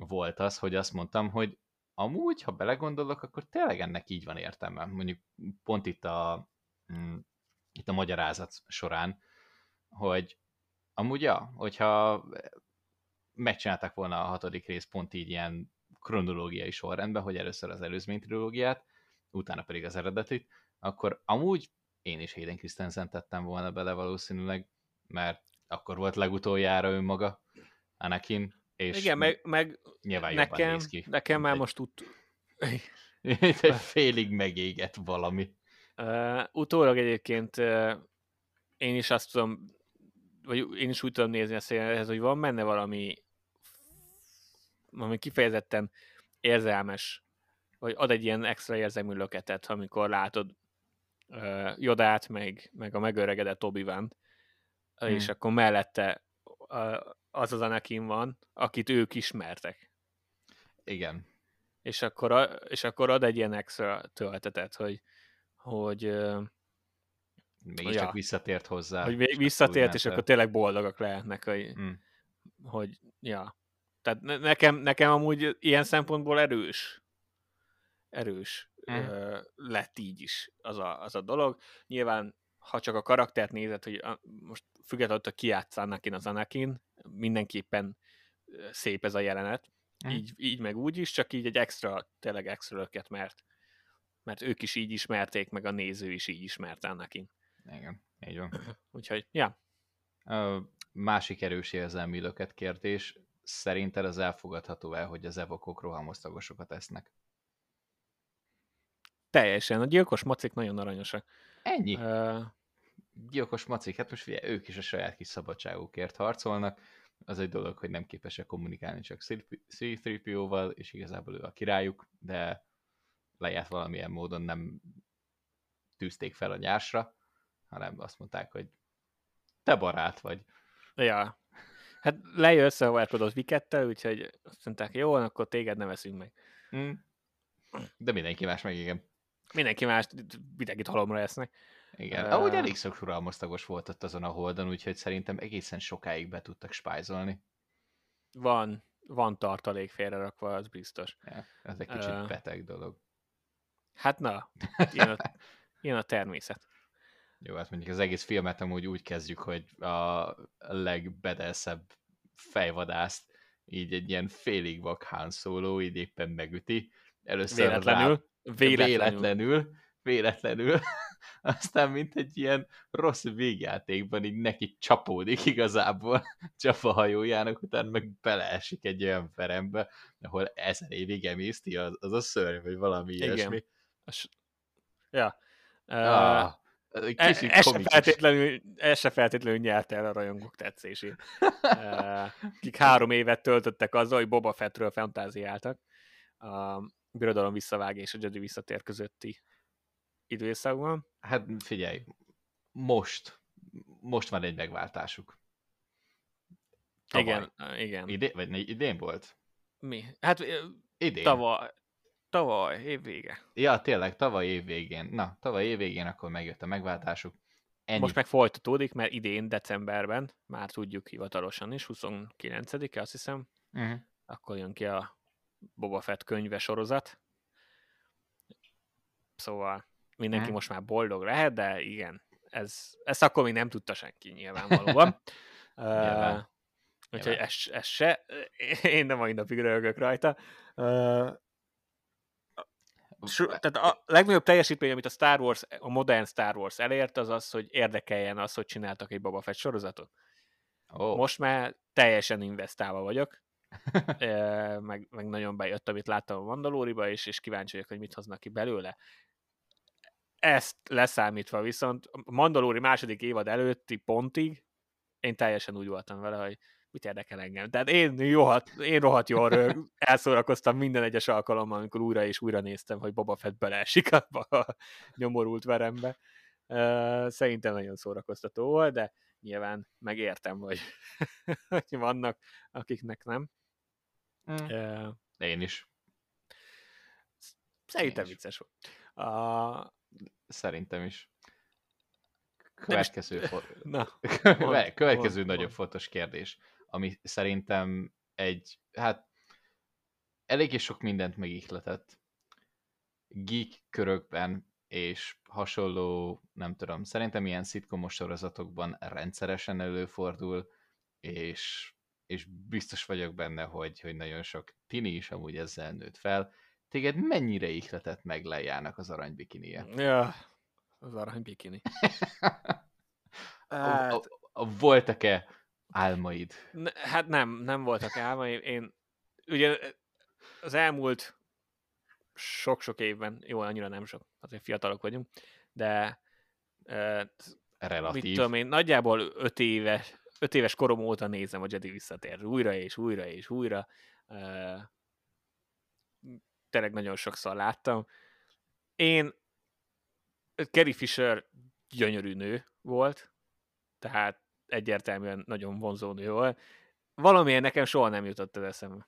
volt az, hogy azt mondtam, hogy amúgy, ha belegondolok, akkor tényleg ennek így van értelme. Mondjuk pont itt a, mm, itt a magyarázat során, hogy amúgy ja, hogyha megcsinálták volna a hatodik rész pont így ilyen kronológiai sorrendben, hogy először az előzmény trilógiát, utána pedig az eredetit, akkor amúgy én is Hayden Christensen tettem volna bele valószínűleg, mert akkor volt legutoljára önmaga, Anakin, és Igen, meg, meg nyilván nekem, néz ki. nekem már Egy- most. Itt egy félig megégett valami. Uh, utólag egyébként uh, én is azt tudom, vagy én is úgy tudom nézni ezt ehhez, hogy van benne valami, valami kifejezetten érzelmes, vagy ad egy ilyen extra érzelmű löketet, amikor látod uh, Jodát, meg, meg a megöregedett obi Hmm. és akkor mellette uh, az az Anakin van, akit ők ismertek. Igen. És akkor, a, és akkor ad egy ilyen extra töltetet, hogy, hogy Mégiscsak Ja. visszatért hozzá. hogy még visszatért, és akkor tényleg boldogak lehetnek, hogy. Mm. hogy ja. Tehát ne- nekem, nekem amúgy ilyen szempontból erős, erős Mhm. ö, lett így is az a, az a dolog. Nyilván, ha csak a karaktert nézed, hogy a, most függetlenül, hogy ki játsz Anakin az Anakin, mindenképpen szép ez a jelenet, Mhm. így, így meg úgy is, csak így egy extra, tényleg extra löket, mert mert ők is így ismerték, meg a néző is így ismert Anakin. Igen, így van. Úgyhogy, ja, A másik erős érzelmi löket kérdés, szerinted az elfogadható-e, hogy az evokok rohamosztagosokat esznek? teljesen. A gyilkos macik nagyon aranyosak. Ennyi. Uh, Gyilkos macik, hát most figyelj, ők is a saját kis szabadságukért harcolnak. Az egy dolog, hogy nem képesek kommunikálni csak C-3PO-val, és igazából ő a királyuk, de lejárt valamilyen módon nem tűzték fel a nyásra, hanem azt mondták, hogy te barát vagy. Ja. Hát lejön összehavarkodott Vikettel, úgyhogy azt mondták, jó, akkor téged ne veszünk meg. Hm. De mindenki más meg igen. Mindenki más mindenkit halomra esznek. Igen. Ö- Ahogy elég sok uralmaztagos volt ott azon a holdon, úgyhogy szerintem egészen sokáig be tudtak spájzolni. Van. van tartalék félrerakva, az biztos. Ja, ez egy kicsit Ö. beteg dolog. Hát na, ilyen a, ilyen a természet. Jó, hát mondjuk az egész filmet amúgy úgy kezdjük, hogy a legbedeszebb fejvadászt így egy ilyen félig vak Han Solo így éppen megüti. Először rá- Véletlenül. Véletlenül. véletlenül, véletlenül, aztán mint egy ilyen rossz végjátékban így neki csapódik igazából csapa hajójának, utána meg beleesik egy olyan verembe, ahol ezer évig emészti, az, az a szörny, vagy valami Igen. ilyesmi. Ja. Ah, Uh, e- kicsit ez, se feltétlenül, ez se feltétlenül nyerte el a rajongók tetszését. Kik három évet töltöttek azzal, hogy Boba Fettről fantáziáltak. A birodalom visszavág és a Jedi visszatér közötti időszakban. Hát figyelj, most, most van egy megváltásuk. Tavaly. Igen, igen. Idén, vagy idén volt? Mi? Hát Idén. tavaly, tavaly, év vége. Ja, tényleg, tavaly év végén. Na, tavaly év végén akkor megjött a megváltásuk. Ennyi. Most meg folytatódik, mert idén, decemberben, már tudjuk hivatalosan is, 29-e azt hiszem, Uh-huh. akkor jön ki a Boba Fett könyve sorozat. Szóval mindenki Mhm. most már boldog lehet, de igen, ez, ezt akkor még nem tudta senki nyilvánvalóan. Nyilván. uh, úgyhogy ez, ez se, én nem mai napig röhögök rajta. Uh, tehát a legnagyobb teljesítmény, amit a Star Wars, a modern Star Wars elért, az az, hogy érdekeljen az, hogy csináltak egy Boba Fett sorozatot. oh. Most már teljesen investálva vagyok, meg, meg nagyon bejött, amit láttam a Mandalóriba, és, és kíváncsi vagyok, hogy mit hoznak ki belőle. Ezt leszámítva viszont a Mandalóri második évad előtti pontig én teljesen úgy voltam vele, hogy mit érdekel engem. Tehát én, rohadt, én rohadt jól rög, elszórakoztam minden egyes alkalommal, amikor újra és újra néztem, hogy Boba Fett beleesik abba a nyomorult verembe. Szerintem nagyon szórakoztató volt, de nyilván megértem, hogy, hogy vannak, akiknek nem. Mm. Én is. szerintem is. vicces volt. Szerintem is. Következő, fo- na, Várj, következő mond, nagyon mond. fontos kérdés, ami szerintem egy, hát eléggé sok mindent megihletett. Geek körökben és hasonló, nem tudom, szerintem ilyen szitkomos sorozatokban rendszeresen előfordul, és, és biztos vagyok benne, hogy, hogy nagyon sok tini is amúgy ezzel nőtt fel. Téged mennyire ihletett meg lejának az aranybikinie? ja, az arany bikini. A- Hát, Voltak-e álmaid? Ne, hát nem, nem voltak álmaim. Én ugye az elmúlt sok-sok évben, jó, annyira nem sok, azért fiatalok vagyunk, de uh, mit Relatív. tudom én, nagyjából öt éves, öt éves korom óta nézem a Jedi visszatér. Újra és újra és újra. Tényleg nagyon sokszor láttam. Én Carrie Fisher gyönyörű nő volt, tehát egyértelműen nagyon vonzó nő volt. Valamiért nekem soha nem jutott ez eszembe.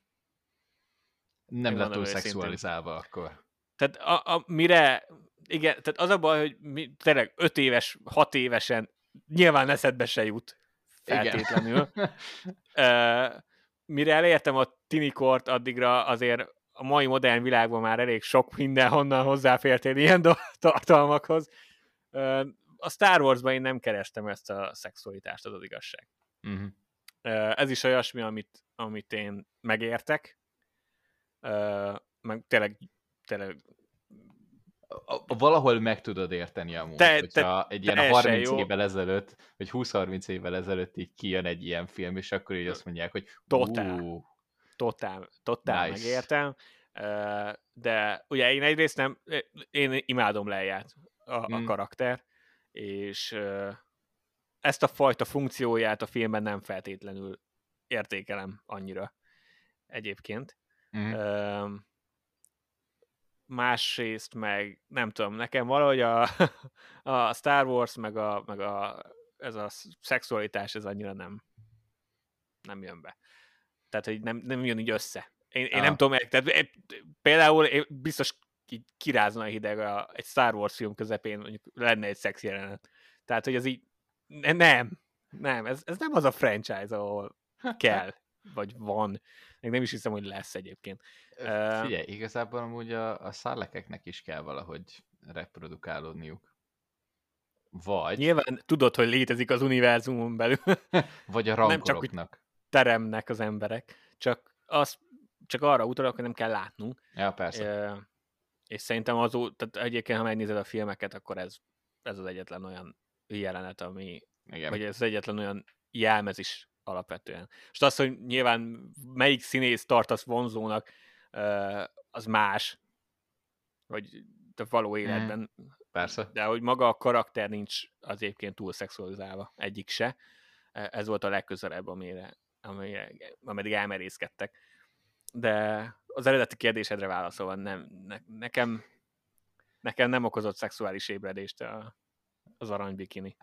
Nem lett túl szexualizálva akkor. Tehát a, a, mire, igen, tehát az a baj, hogy mi, tényleg öt éves, hat évesen nyilván eszedbe se jut feltétlenül. Uh, mire elértem a tinikort, addigra azért a mai modern világban már elég sok mindenhonnan hozzáfértél ilyen tartalmakhoz. A Star Wars-ban én nem kerestem ezt a szexualitást, az az igazság. Uh-huh. Uh, ez is olyasmi, amit, amit én megértek. Meg tényleg, tényleg valahol meg tudod érteni amúgy, Te- te, hogyha egy ilyen teljesen 30 jó. évvel ezelőtt, vagy 20-30 évvel ezelőtt így kijön egy ilyen film, és akkor így azt mondják, hogy Totál. ú, totál, totál Nice. megértem, de ugye én egyrészt nem, én imádom Leiját, a, a Mm. karakter, és ezt a fajta funkcióját a filmben nem feltétlenül értékelem annyira egyébként. Ö, másrészt meg, nem tudom, nekem valahogy a, a Star Wars, meg, a, meg a, ez a szexualitás, ez annyira nem, nem jön be. Tehát, hogy nem, nem jön így össze. Én, én Ah. nem tudom, tehát eh, például én biztos így kirázna a hideg a, egy Star Wars film közepén, mondjuk lenne egy szex jelenet. Tehát, hogy ez így, ne- nem, nem, ez, ez nem az a franchise, ahol kell, vagy van. Meg nem is hiszem, hogy lesz egyébként. Figyelj, igazából amúgy a, a szárlekeknek is kell valahogy reprodukálódniuk. Vagy... Nyilván tudod, hogy létezik az univerzumon belül. Vagy a rangkoroknak. Nem csak, teremnek az emberek, csak, az, csak arra utalok, hogy nem kell látnunk. Ja, persze. E, és szerintem az, tehát egyébként, ha megnézed a filmeket, akkor ez, ez az egyetlen olyan jelenet, ami, Igen. vagy ez az egyetlen olyan jelmez is alapvetően. És az, hogy nyilván melyik színész tartasz vonzónak, az más, vagy a való életben. Mm, persze. De hogy maga a karakter nincs az egyébként túl szexualizálva, egyik se. E, ez volt a legközelebb, amire ameddig elmerészkedtek. De az eredeti kérdésedre válaszolva, nem, ne, nekem, nekem nem okozott szexuális ébredést a, az aranybikini.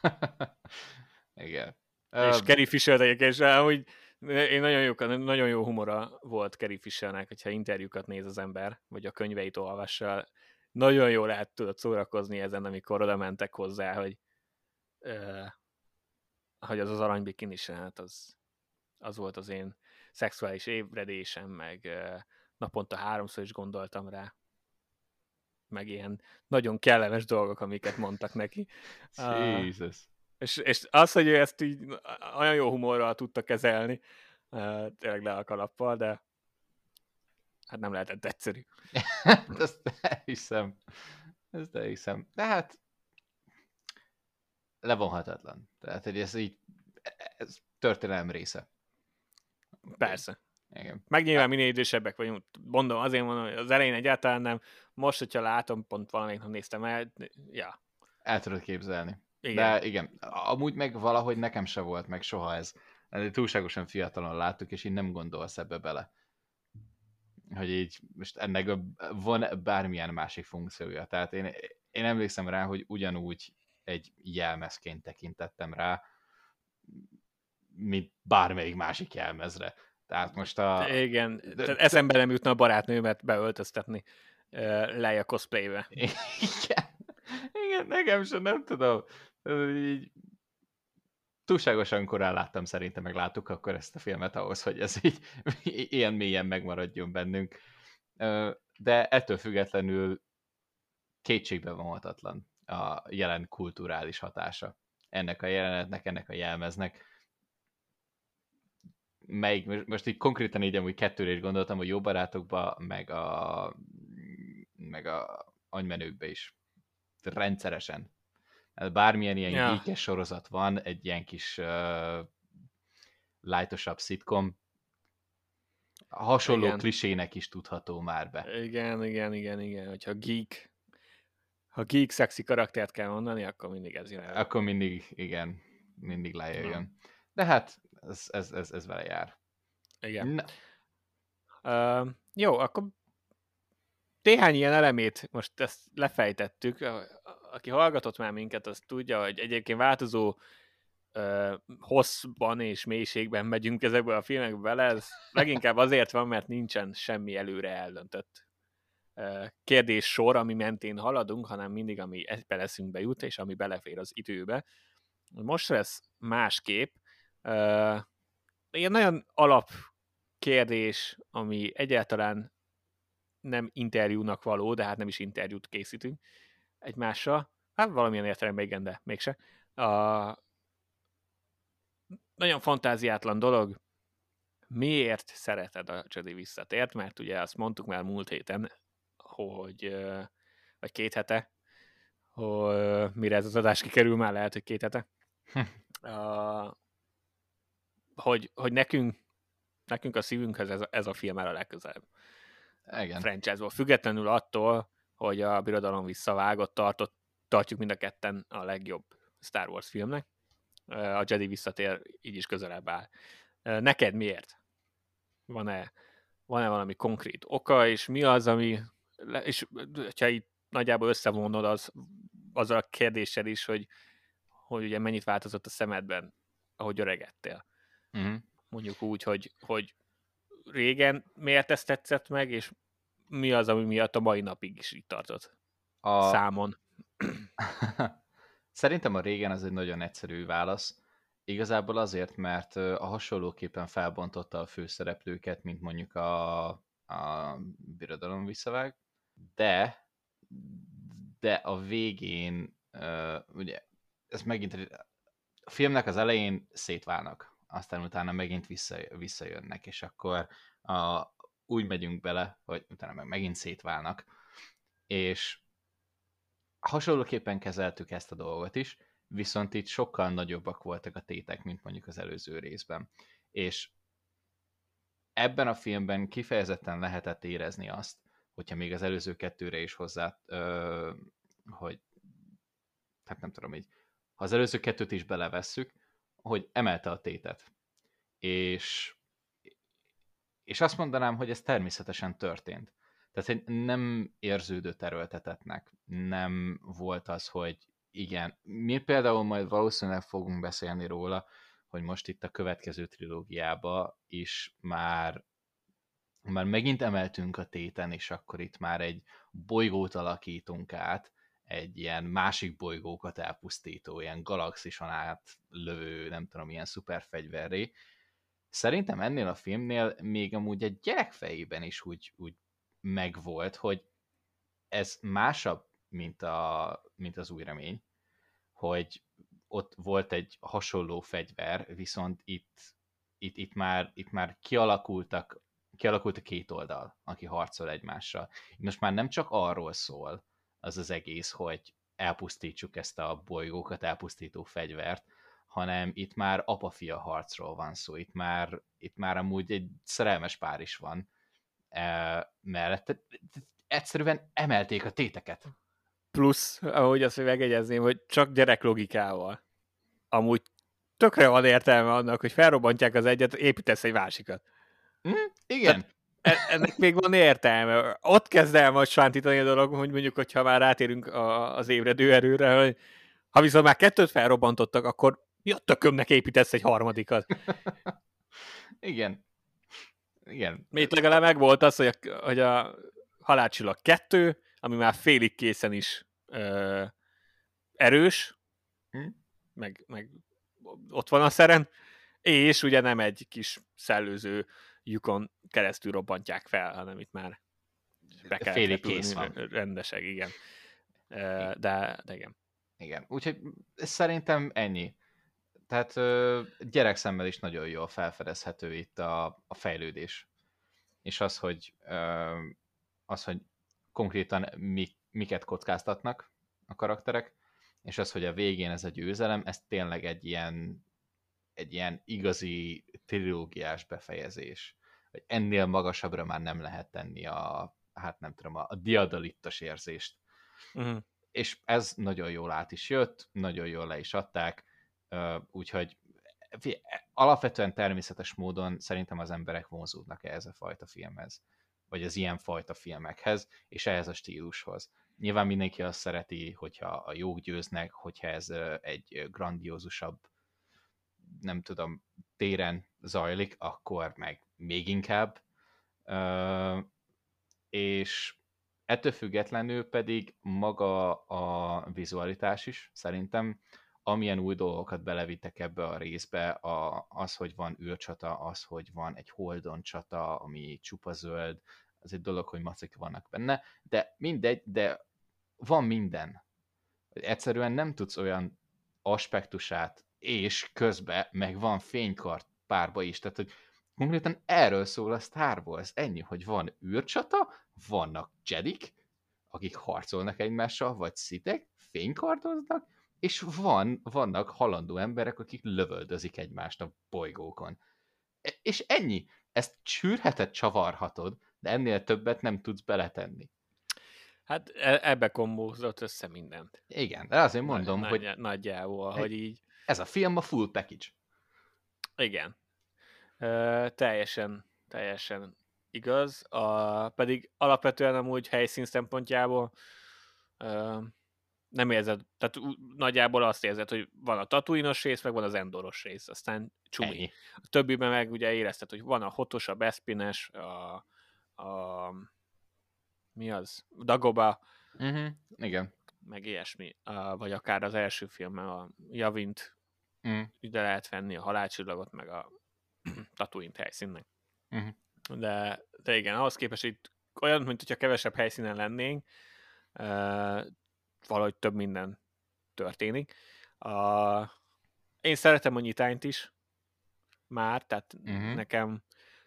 Igen. És um, Carrie Fisher egyébként, hogy én nagyon jó, nagyon jó humora volt Carrie Fishernek, hogyha interjúkat néz az ember, vagy a könyveit olvassa. Nagyon jó lehet tudod szórakozni ezen, amikor oda mentek hozzá, hogy, uh, hogy az az aranybikin is, hát az, az volt az én szexuális ébredésem, meg uh, naponta háromszor is gondoltam rá meg ilyen nagyon kellemes dolgok, amiket mondtak neki. Uh, és, és az, hogy ő ezt így olyan jó humorral tudta kezelni, tényleg le a kalappal, de hát nem lehetett egyszerű. ezt hiszem. Ezt hiszem. De hát levonhatatlan. Tehát, hogy ez így ez történelem része. Persze. Igen. Meg nyilván hát- minél idősebbek vagyunk. Mondom, azért mondom, hogy az elején egyáltalán nem. Most, hogyha látom, pont valamelyik nem néztem el, ja. El tudod képzelni. Igen. De igen, amúgy meg valahogy nekem se volt meg soha ez. Túlságosan fiatalon láttuk, és így nem gondolsz ebbe bele. Hogy így most ennek van bármilyen másik funkciója. Tehát én, én emlékszem rá, hogy ugyanúgy egy jelmezként tekintettem rá, mint bármelyik másik jelmezre. Tehát most a... Igen, de, tehát eszembe nem jutna a barátnőmet beöltöztetni uh, a cosplaybe. Igen. Igen, nekem sem, nem tudom így túlságosan korán láttam szerintem, meg láttuk akkor ezt a filmet ahhoz, hogy ez így ilyen mélyen megmaradjon bennünk. De ettől függetlenül kétségbe vonhatatlan a jelen kulturális hatása ennek a jelenetnek, ennek a jelmeznek. Melyik, most így konkrétan így amúgy kettőre is gondoltam, hogy jó barátokba, meg a, meg a anymenőkbe is rendszeresen Hát bármilyen ilyen ja. geekes sorozat van, egy ilyen kis uh, lightosabb szitkom, hasonló igen. klisének is tudható már be. Igen, igen, igen, igen, hogyha geek, ha geek szexi karaktert kell mondani, akkor mindig ez jön. Akkor mindig, igen, mindig lejöjjön. De hát, ez, ez, ez, ez vele jár. Igen. Na. Uh, jó, akkor néhány ilyen elemét most ezt lefejtettük, aki hallgatott már minket, az tudja, hogy egyébként változó uh, hosszban és mélységben megyünk ezekbe a filmekbe bele, ez leginkább azért van, mert nincsen semmi előre eldöntött uh, kérdés sor, ami mentén haladunk, hanem mindig, ami egybe leszünkbe jut, és ami belefér az időbe. Most lesz másképp. Uh, ilyen nagyon alap kérdés, ami egyáltalán nem interjúnak való, de hát nem is interjút készítünk egymással. Hát valamilyen értelemben igen, de mégse. A... Nagyon fantáziátlan dolog. Miért szereted a Jedi visszatért? Mert ugye azt mondtuk már múlt héten, hogy vagy két hete, hogy mire ez az adás kikerül, már lehet, hogy két hete. a, hogy, hogy nekünk, nekünk a szívünkhez ez, ez a film el a legközelebb. Igen. Franchise-ból. Függetlenül attól, hogy a birodalom visszavágott, tartott, tartjuk mind a ketten a legjobb Star Wars filmnek. A Jedi visszatér így is közelebb áll. Neked miért? Van-e, van-e valami konkrét oka, és mi az, ami, és ha itt nagyjából összevonod az, azzal a kérdéssel is, hogy, hogy ugye mennyit változott a szemedben, ahogy öregettél. Uh-huh. Mondjuk úgy, hogy, hogy régen miért ezt tetszett meg, és mi az, ami miatt a mai napig is itt tartott a... számon? Szerintem a régen az egy nagyon egyszerű válasz. Igazából azért, mert a hasonlóképpen felbontotta a főszereplőket, mint mondjuk a, a Birodalom visszavág, de de a végén, uh, ugye, ez megint a filmnek az elején szétválnak, aztán utána megint vissza, visszajönnek, és akkor a, úgy megyünk bele, hogy utána meg megint szétválnak, és hasonlóképpen kezeltük ezt a dolgot is, viszont itt sokkal nagyobbak voltak a tétek, mint mondjuk az előző részben. És ebben a filmben kifejezetten lehetett érezni azt, hogyha még az előző kettőre is hozzá, ö, hogy hát nem tudom így, ha az előző kettőt is belevesszük, hogy emelte a tétet. És, és azt mondanám, hogy ez természetesen történt. Tehát nem érződött erőltetetnek. Nem volt az, hogy igen. Mi például majd valószínűleg fogunk beszélni róla, hogy most itt a következő trilógiába is már már megint emeltünk a téten, és akkor itt már egy bolygót alakítunk át, egy ilyen másik bolygókat elpusztító, ilyen galaxison át lövő, nem tudom, ilyen szuperfegyverré. Szerintem ennél a filmnél még amúgy egy gyerek fejében is úgy, úgy megvolt, hogy ez másabb, mint, a, mint az új remény, hogy ott volt egy hasonló fegyver, viszont itt, itt, itt, már, itt már kialakultak kialakult a két oldal, aki harcol egymással. Most már nem csak arról szól az az egész, hogy elpusztítsuk ezt a bolygókat elpusztító fegyvert, hanem itt már apa-fia harcról van szó, itt már, itt már amúgy egy szerelmes pár is van e, mellett. Egyszerűen emelték a téteket. Plusz, ahogy azt megegyezném, hogy csak gyerek logikával. Amúgy tökre van értelme annak, hogy felrobbantják az egyet, építesz egy másikat. Mm, igen. Tehát ennek még van értelme. Ott kezd el majd sántítani a dolog, hogy mondjuk, hogyha már rátérünk a, az ébredő erőre, hogy ha viszont már kettőt felrobbantottak, akkor mi a tökömnek építesz egy harmadikat? Igen. Igen. Még legalább meg volt az, hogy a, hogy a halálcsillag kettő, ami már félig készen is ö, erős, hm? meg, meg ott van a szeren, és ugye nem egy kis szellőző lyukon keresztül robbantják fel, hanem itt már be kell Félig kész van. Rendesek, igen. De, de igen. Igen, úgyhogy szerintem ennyi. Tehát gyerekszemmel is nagyon jól felfedezhető itt a, a fejlődés. És az, hogy az, hogy konkrétan mi, miket kockáztatnak a karakterek, és az, hogy a végén ez a győzelem, ez tényleg egy ilyen egy ilyen igazi trilógiás befejezés. Hogy ennél magasabbra már nem lehet tenni a, hát nem tudom, a, a diadalittas érzést. Uh-huh. És ez nagyon jól át is jött, nagyon jól le is adták, úgyhogy alapvetően természetes módon szerintem az emberek vonzódnak ehhez a fajta filmhez, vagy az ilyen fajta filmekhez, és ehhez a stílushoz. Nyilván mindenki azt szereti, hogyha a jók győznek, hogyha ez egy grandiózusabb nem tudom, téren zajlik, akkor meg még inkább. És ettől függetlenül pedig maga a vizualitás is szerintem, amilyen új dolgokat belevittek ebbe a részbe, az, hogy van űrcsata, az, hogy van egy holdon csata, ami csupa zöld, az egy dolog, hogy macik vannak benne, de mindegy, de van minden. Egyszerűen nem tudsz olyan aspektusát és közben meg van fénykart párba is, tehát hogy konkrétan erről szól a Star Wars, ennyi, hogy van űrcsata, vannak jedik, akik harcolnak egymással, vagy szitek, fénykardoznak, és van, vannak halandó emberek, akik lövöldözik egymást a bolygókon. E, és ennyi. Ezt csűrheted, csavarhatod, de ennél többet nem tudsz beletenni. Hát e, ebbe kombózott össze mindent. Igen, de azért mondom, Nagy, hogy... Nagyjából, hogy így ez a film a full package. Igen. Ö, teljesen, teljesen igaz. A, pedig alapvetően amúgy helyszín szempontjából ö, nem érzed, tehát nagyjából azt érzed, hogy van a tatuinos rész, meg van az endoros rész, aztán csumi. Ennyi. A többiben meg ugye érezted, hogy van a hotos, a bespines, a, a mi az? Dagoba. Uh-huh. Igen. Meg ilyesmi. A, vagy akár az első filmmel a Javint Mm. ide lehet venni a halálcsillagot, meg a tatooine helyszínnek. Mhm. De, de igen, ahhoz képest itt olyan, mint hogyha kevesebb helyszínen lennénk, uh, valahogy több minden történik. Uh, én szeretem a nyitányt is, már, tehát Mhm. nekem,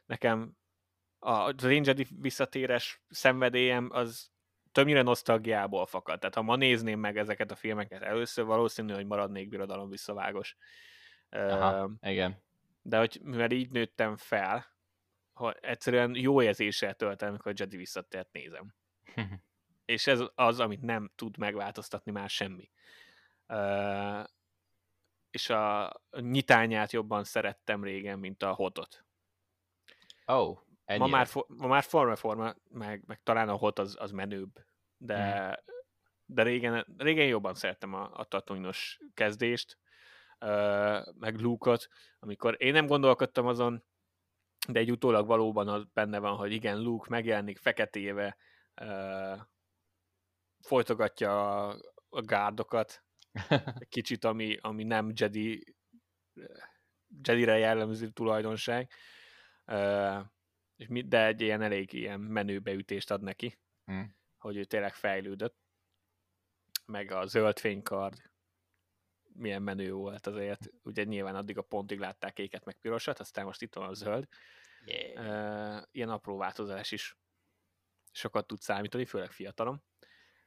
nekem a Jedi visszatérés szenvedélyem az többnyire nosztalgiából fakad. Tehát ha ma nézném meg ezeket a filmeket először, valószínű, hogy maradnék birodalom visszavágos. Aha, Ö, igen. De hogy mivel így nőttem fel, hogy egyszerűen jó érzéssel töltem, amikor a Jedi visszatért nézem. És ez az, amit nem tud megváltoztatni már semmi. Ö, és a nyitányát jobban szerettem régen, mint a hotot. Oh, Ma már, fo- ma már forma forma, meg, meg talán a hot az, az menőbb, de, Mhm. de régen, régen jobban szerettem a, a tatooine-os kezdést, meg Luke-ot, amikor én nem gondolkodtam azon, de egy utólag valóban az benne van, hogy igen, Luke megjelenik feketéve, folytogatja a, a gárdokat, kicsit, ami, ami nem Jedi, Jedire jellemző tulajdonság, de egy ilyen elég ilyen menő beütést ad neki, Mm. hogy ő tényleg fejlődött. Meg a zöld fénykard milyen menő volt azért. Ugye nyilván addig a pontig látták kéket meg pirosat, aztán most itt van a zöld. Yeah. Ilyen apró változás is sokat tud számítani, főleg fiatalon.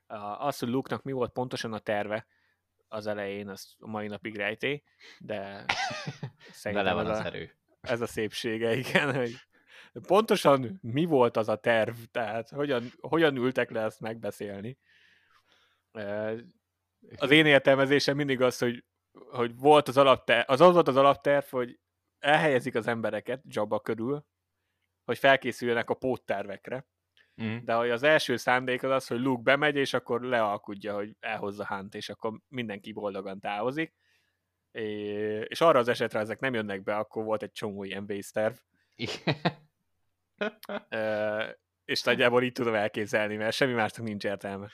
Ö, Az, hogy Luke-nak mi volt pontosan a terve az elején, az a mai napig rejtély, de Bele szerintem van ez az a, erő. ez a szépsége, igen, hogy pontosan mi volt az a terv, tehát hogyan, hogyan ültek le ezt megbeszélni. Az én értelmezésem mindig az, hogy, hogy volt az alapterv, az az volt az alapterv, hogy elhelyezik az embereket Jabba körül, hogy felkészüljenek a póttervekre, Mm. de hogy az első szándék az az, hogy Luke bemegy, és akkor lealkudja, hogy elhozza Hunt, és akkor mindenki boldogan távozik. És arra az esetre ezek nem jönnek be, akkor volt egy csomó ilyen terv, és nagyjából így tudom elképzelni, mert semmi másnak nincs értelme.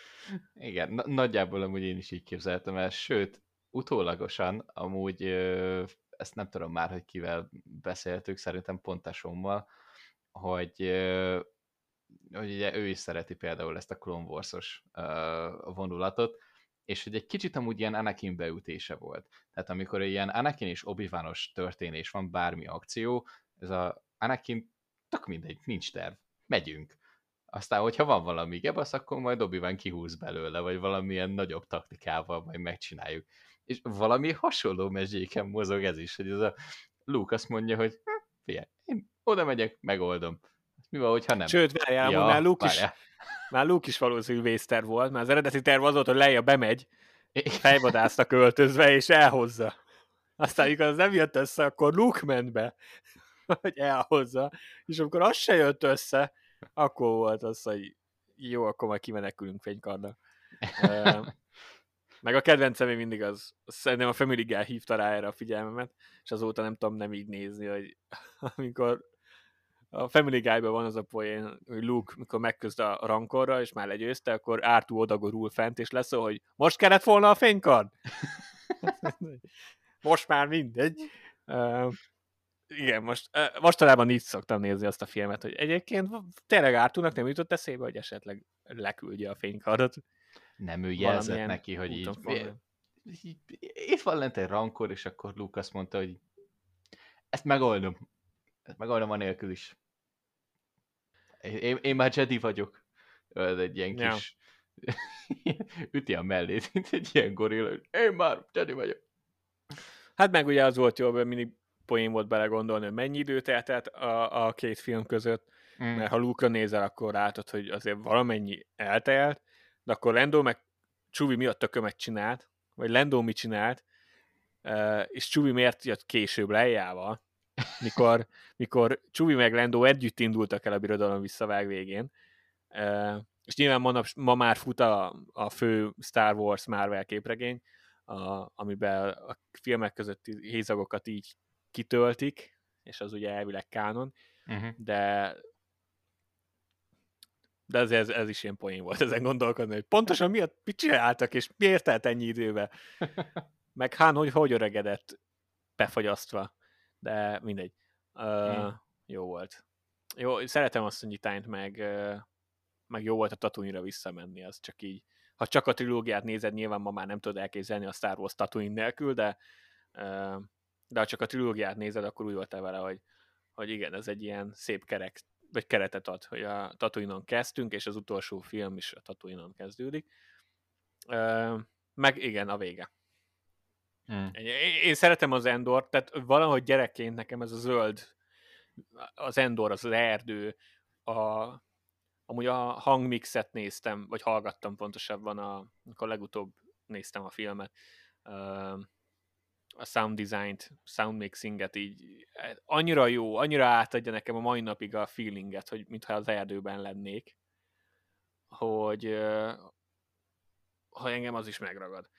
Igen, na- nagyjából amúgy én is így képzeltem el, sőt, utólagosan amúgy ö, ezt nem tudom már, hogy kivel beszéltük, szerintem pont tesómmal, hogy, ö, hogy ugye ő is szereti például ezt a Clone Wars-os ö, vonulatot, és hogy egy kicsit amúgy ilyen Anakin beütése volt. Tehát amikor ilyen Anakin és obi történés van, bármi akció, ez a Anakin tök mindegy, nincs terv, megyünk. Aztán, hogyha van valami gebasz, akkor majd obi kihúz belőle, vagy valamilyen nagyobb taktikával majd megcsináljuk. És valami hasonló mezséken mozog ez is, hogy ez a Luke azt mondja, hogy "Hm, figyelj, én oda megyek, megoldom. Mi van, hogyha nem? Sőt, várjál, ja, már Luke is, várjál. már Luke is valószínű vészterv volt, mert az eredeti terv az volt, hogy leja bemegy, fejvadászta költözve, és elhozza. Aztán, amikor az nem jött össze, akkor Luke ment be, hogy elhozza, és amikor az se jött össze, akkor volt az, hogy jó, akkor majd kimenekülünk fénykarddal. Ö, Meg a kedvencem mindig az, szerintem a Family Guy hívta rá erre a figyelmemet, és azóta nem tudom nem így nézni, hogy amikor a Family Guy-ban van az a poén, hogy Luke, mikor megküzd a rankorra, és már legyőzte, akkor Artu odagorul fent, és lesz, hogy most kellett volna a fénykard? most már mindegy. Igen, most, mostanában így szoktam nézni azt a filmet, hogy egyébként tényleg Artunak nem jutott eszébe, hogy esetleg leküldje a fénykardot. nem ő jelzett neki, hogy így, így, itt van lent egy rankor, és akkor azt mondta, hogy ezt megoldom. Ezt megoldom anélkül is. Én, én már Jedi vagyok. Ez egy ilyen Ja. kis... Üti a mellét, mint egy ilyen gorilla. Én már Jedi vagyok. Hát meg ugye az volt jó, hogy mindig poén volt belegondolni, hogy mennyi idő telt el a, a két film között, Mm. mert ha Luke-ra nézel, akkor látod, hogy azért valamennyi eltelt, de akkor Lendo meg Csuvi mi a tökömet csinált, vagy Lendo mit csinált, és Csuvi miért jött később lejjával, mikor, mikor Csuvi meg Lendo együtt indultak el a birodalom visszavág végén, és nyilván ma, ma már fut a, a fő Star Wars Marvel képregény, a, amiben a filmek közötti hézagokat így kitöltik, és az ugye elvileg kánon, Uh-huh. de de ez, ez, ez is ilyen poén volt ezen gondolkodni, hogy pontosan miatt mit csináltak, és miért telt ennyi időbe. Meg Hán, hogy hogy öregedett befagyasztva, de mindegy. Uh, Hmm. Jó volt. Jó, szeretem azt nyitányt, meg, meg jó volt a tatooine visszamenni, az csak így, ha csak a trilógiát nézed, nyilván ma már nem tudod elképzelni a Star Wars Tatooine nélkül, de, uh, de ha csak a trilógiát nézed, akkor úgy voltál vele, hogy, hogy igen, ez egy ilyen szép kerek, vagy keretet ad, hogy a Tatooine-on kezdtünk, és az utolsó film is a Tatooine-on kezdődik. Uh, meg igen, a vége. Hmm. Én, én szeretem az Endor, tehát valahogy gyerekként nekem ez a zöld, az Endor, az, az erdő, a, amúgy a hangmixet néztem, vagy hallgattam pontosabban, a, amikor legutóbb néztem a filmet, a sound design-t, sound mixinget így annyira jó, annyira átadja nekem a mai napig a feelinget, hogy mintha az erdőben lennék, hogy ha engem az is megragad.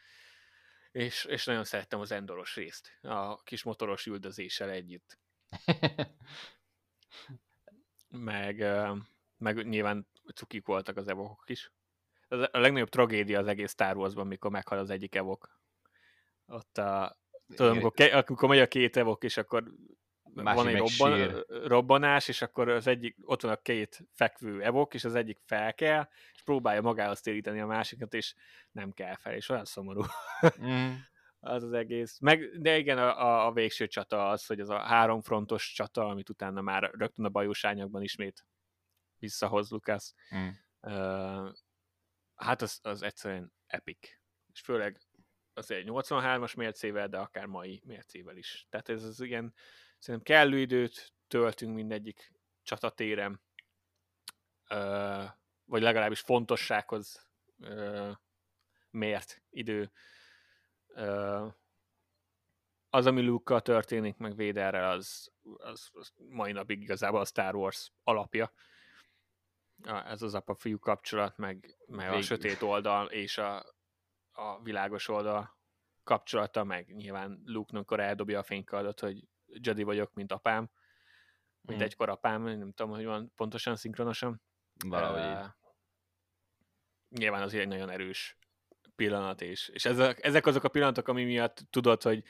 És, és nagyon szerettem az endoros részt, a kis motoros üldözéssel együtt. meg, meg nyilván cukik voltak az evokok is. A legnagyobb tragédia az egész Star Wars-ban, mikor meghal az egyik evok. Ott a, tudom, amikor, ke, amikor megy a két evok, és akkor van egy robban, robbanás, és akkor az egyik, ott van a két fekvő evok, és az egyik fel kell, és próbálja magához téríteni a másikat, és nem kell fel, és olyan szomorú. Mm. az az egész. Meg, de igen, a, a végső csata az, hogy az a háromfrontos csata, amit utána már rögtön a bajós ismét visszahoz Lucas. Mm. Uh, hát az, az egyszerűen epic. És főleg az egy 83-as mércével, de akár mai mércével is. Tehát ez az igen, szerintem kellő időt töltünk mindegyik csatatéren, uh, vagy legalábbis fontossághoz mért idő. Az, ami luke történik, meg Véderrel, az, az, az mai napig igazából a Star Wars alapja. Ez az apa-fiú kapcsolat, meg, meg a sötét oldal és a, a világos oldal kapcsolata, meg nyilván Luke, amikor eldobja a fénykardot, hogy Jedi vagyok, mint apám, mint mm. egykor apám, nem tudom, hogy van pontosan, szinkronosan. Valahogy uh, Nyilván az egy nagyon erős pillanat, és, és ezek, ezek azok a pillanatok, ami miatt tudod, hogy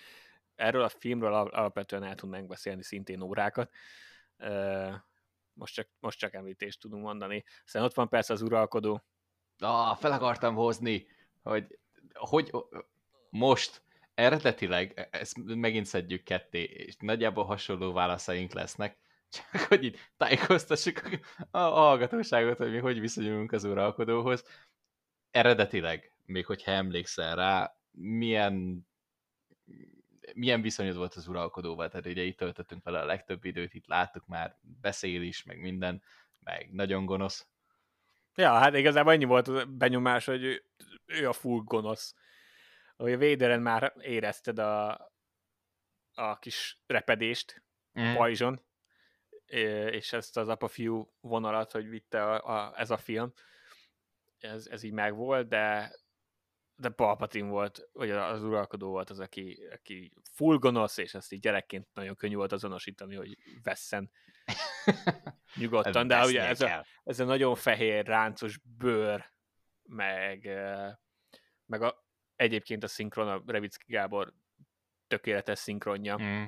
erről a filmről alapvetően el tudnánk beszélni szintén órákat. Uh, most csak, most csak említést tudunk mondani. Aztán ott van persze az uralkodó. Ah, fel akartam hozni, hogy, hogy most eredetileg, e, ezt megint szedjük ketté, és nagyjából hasonló válaszaink lesznek, csak hogy így tájékoztassuk a hallgatóságot, hogy mi hogy viszonyulunk az uralkodóhoz. Eredetileg, még hogyha emlékszel rá, milyen milyen viszonyod volt az uralkodóval, tehát ugye itt töltöttünk vele a legtöbb időt, itt láttuk már, beszél is, meg minden, meg nagyon gonosz. Ja, hát igazából ennyi volt a benyomás, hogy ő, ő a full gonosz. Hogy a véderen már érezted a, a kis repedést mm. pajzson, és ezt az apa-fiú vonalat, hogy vitte a, a, ez a film, ez, ez így megvolt, de de Palpatine volt, vagy az uralkodó volt az, aki, aki full gonosz, és ezt így gyerekként nagyon könnyű volt azonosítani, hogy vesszen nyugodtan, de ugye ez a, ez a nagyon fehér, ráncos bőr, meg, meg a, egyébként a szinkron, a Revicki Gábor tökéletes szinkronja, mm.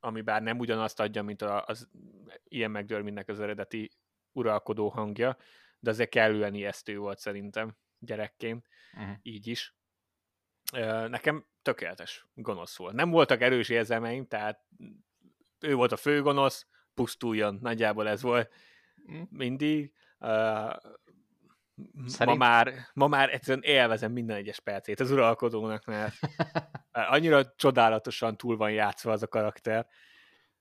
ami bár nem ugyanazt adja, mint az ilyen McDermottnek az eredeti uralkodó hangja, de azért kellően ijesztő volt szerintem gyerekként, mm. így is. Nekem tökéletes gonosz volt. Nem voltak erős érzelmeim, tehát ő volt a fő gonosz, pusztuljon, nagyjából ez volt mm. mindig. Szerint... Ma, már, ma már egyszerűen élvezem minden egyes percét az uralkodónak, mert annyira csodálatosan túl van játszva az a karakter,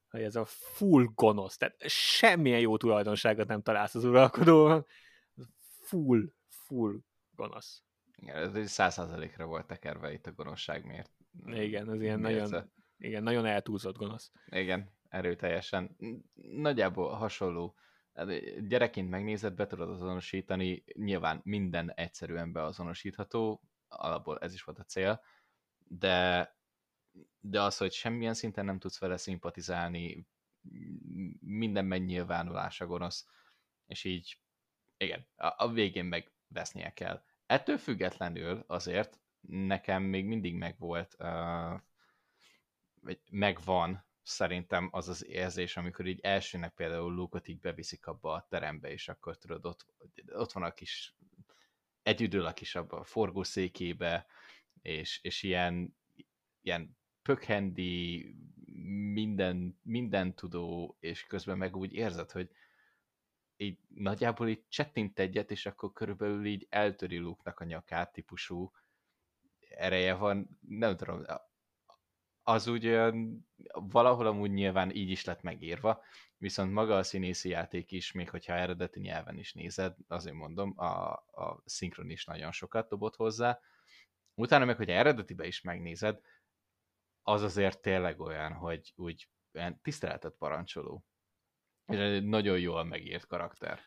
hogy ez a full gonosz, tehát semmilyen jó tulajdonságot nem találsz az uralkodóban, full, full gonosz. Igen, ez százszázalékra volt tekerve itt a gonoszság, miért? Igen, ez ilyen miért nagyon, igen, nagyon eltúlzott gonosz. Igen, erőteljesen. Nagyjából hasonló Hát, gyerekként megnézed, be tudod azonosítani, nyilván minden egyszerűen beazonosítható, alapból ez is volt a cél, de, de az, hogy semmilyen szinten nem tudsz vele szimpatizálni, minden megnyilvánulása gonosz, és így, igen, a, a végén meg vesznie kell. Ettől függetlenül azért nekem még mindig megvolt uh, vagy megvan szerintem az az érzés, amikor így elsőnek például Luke-ot így beviszik abba a terembe, és akkor tudod, ott, ott van a kis együdül a kis abba a forgószékébe, és, és ilyen, ilyen pökhendi, minden, minden tudó, és közben meg úgy érzed, hogy így nagyjából így csettint egyet, és akkor körülbelül így eltöri luke a nyakát típusú ereje van, nem tudom, az úgy valahol amúgy nyilván így is lett megírva, viszont maga a színészi játék is, még hogyha eredeti nyelven is nézed, azért mondom, a, a szinkron is nagyon sokat dobott hozzá. Utána meg, hogyha eredetibe is megnézed, az azért tényleg olyan, hogy úgy olyan tiszteletet parancsoló. És egy nagyon jól megírt karakter.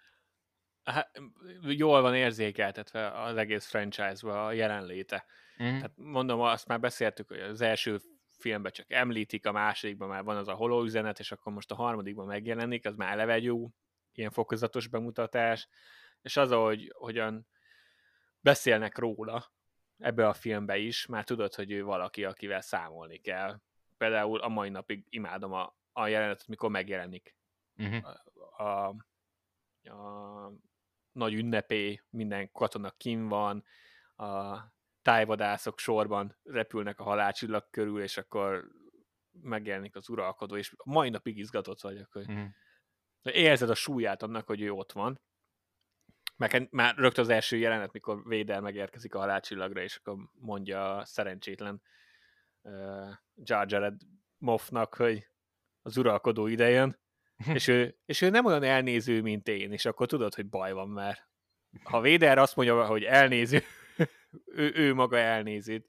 Hát, jól van érzékeltetve az egész franchise-ba a jelenléte. Mm. Tehát mondom, azt már beszéltük, hogy az első filmben csak említik, a másodikban már van az a holó üzenet, és akkor most a harmadikban megjelenik, az már eleve egy jó ilyen fokozatos bemutatás, és az, ahogy hogyan beszélnek róla ebbe a filmbe is, már tudod, hogy ő valaki, akivel számolni kell. Például a mai napig imádom a, a jelenetet, mikor megjelenik uh-huh. a, a, a nagy ünnepé, minden katona kim van, a tájvadászok sorban repülnek a halálcsillag körül, és akkor megjelenik az uralkodó, és mai napig izgatott vagyok, hogy mm. érzed a súlyát annak, hogy ő ott van. Meg már rögtön az első jelenet, mikor Véder megérkezik a halálcsillagra, és akkor mondja a szerencsétlen uh, Jar Jared Moffnak, hogy az uralkodó idejön, és ő, és ő nem olyan elnéző, mint én, és akkor tudod, hogy baj van már. Ha Véder azt mondja, hogy elnéző, ő, ő maga elnézít,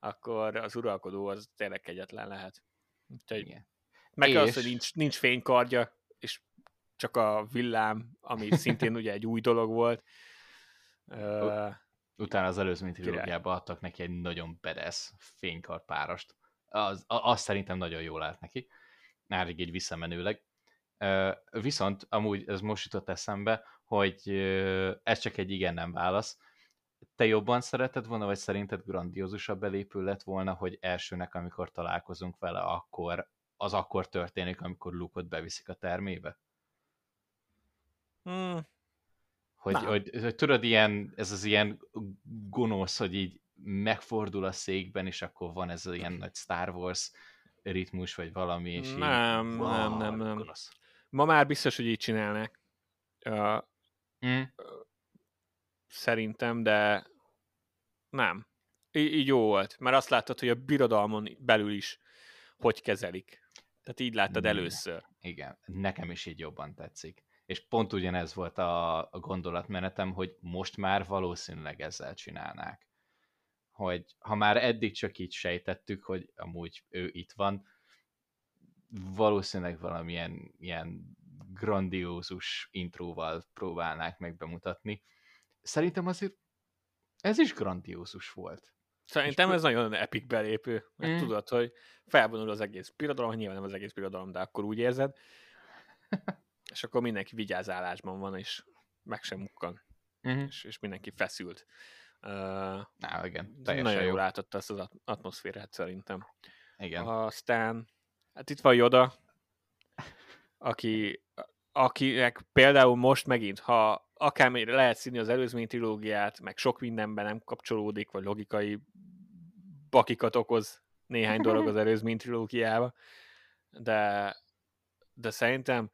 akkor az uralkodó az tényleg kegyetlen lehet. Úgyhogy, Igen. Meg és... az, hogy nincs, nincs fénykardja, és csak a villám, ami szintén ugye egy új dolog volt. Uh, Utána az előzmény trilógiában adtak neki egy nagyon bedesz fénykard párost. Az, az szerintem nagyon jól állt neki. Nárig egy visszamenőleg. Uh, viszont amúgy ez most jutott eszembe, hogy uh, ez csak egy igen-nem válasz, te jobban szereted volna, vagy szerinted grandiózusabb belépő lett volna, hogy elsőnek, amikor találkozunk vele, akkor az akkor történik, amikor Luke-ot beviszik a termébe? Hmm. Hogy, hogy, hogy, tudod, ilyen, ez az ilyen gonosz, hogy így megfordul a székben, és akkor van ez az ilyen nagy Star Wars ritmus, vagy valami, és nem, így, wow, nem, nem, nem. Gonosz. Ma már biztos, hogy így csinálnak. Uh, mm szerintem, de nem. Így, így jó volt, mert azt láttad, hogy a birodalmon belül is hogy kezelik. Tehát így láttad először. Igen, nekem is így jobban tetszik. És pont ugyanez volt a, a gondolatmenetem, hogy most már valószínűleg ezzel csinálnák. Hogy ha már eddig csak így sejtettük, hogy amúgy ő itt van, valószínűleg valamilyen ilyen grandiózus intróval próbálnák meg bemutatni, szerintem azért ez is grandiózus volt. Szerintem ez nagyon epic belépő, mert mm. tudod, hogy felvonul az egész birodalom, nyilván nem az egész birodalom, de akkor úgy érzed, és akkor mindenki vigyázálásban van, és meg sem mukkan, mm-hmm. és, és mindenki feszült. Uh, Ná, igen, nagyon jó. jól látotta ezt az atmoszférát szerintem. Igen. Aztán, hát itt van Joda, aki, akinek például most megint, ha akármennyire lehet színi az előzmény trilógiát, meg sok mindenben nem kapcsolódik, vagy logikai bakikat okoz néhány dolog az előzmény trilógiába, de, de szerintem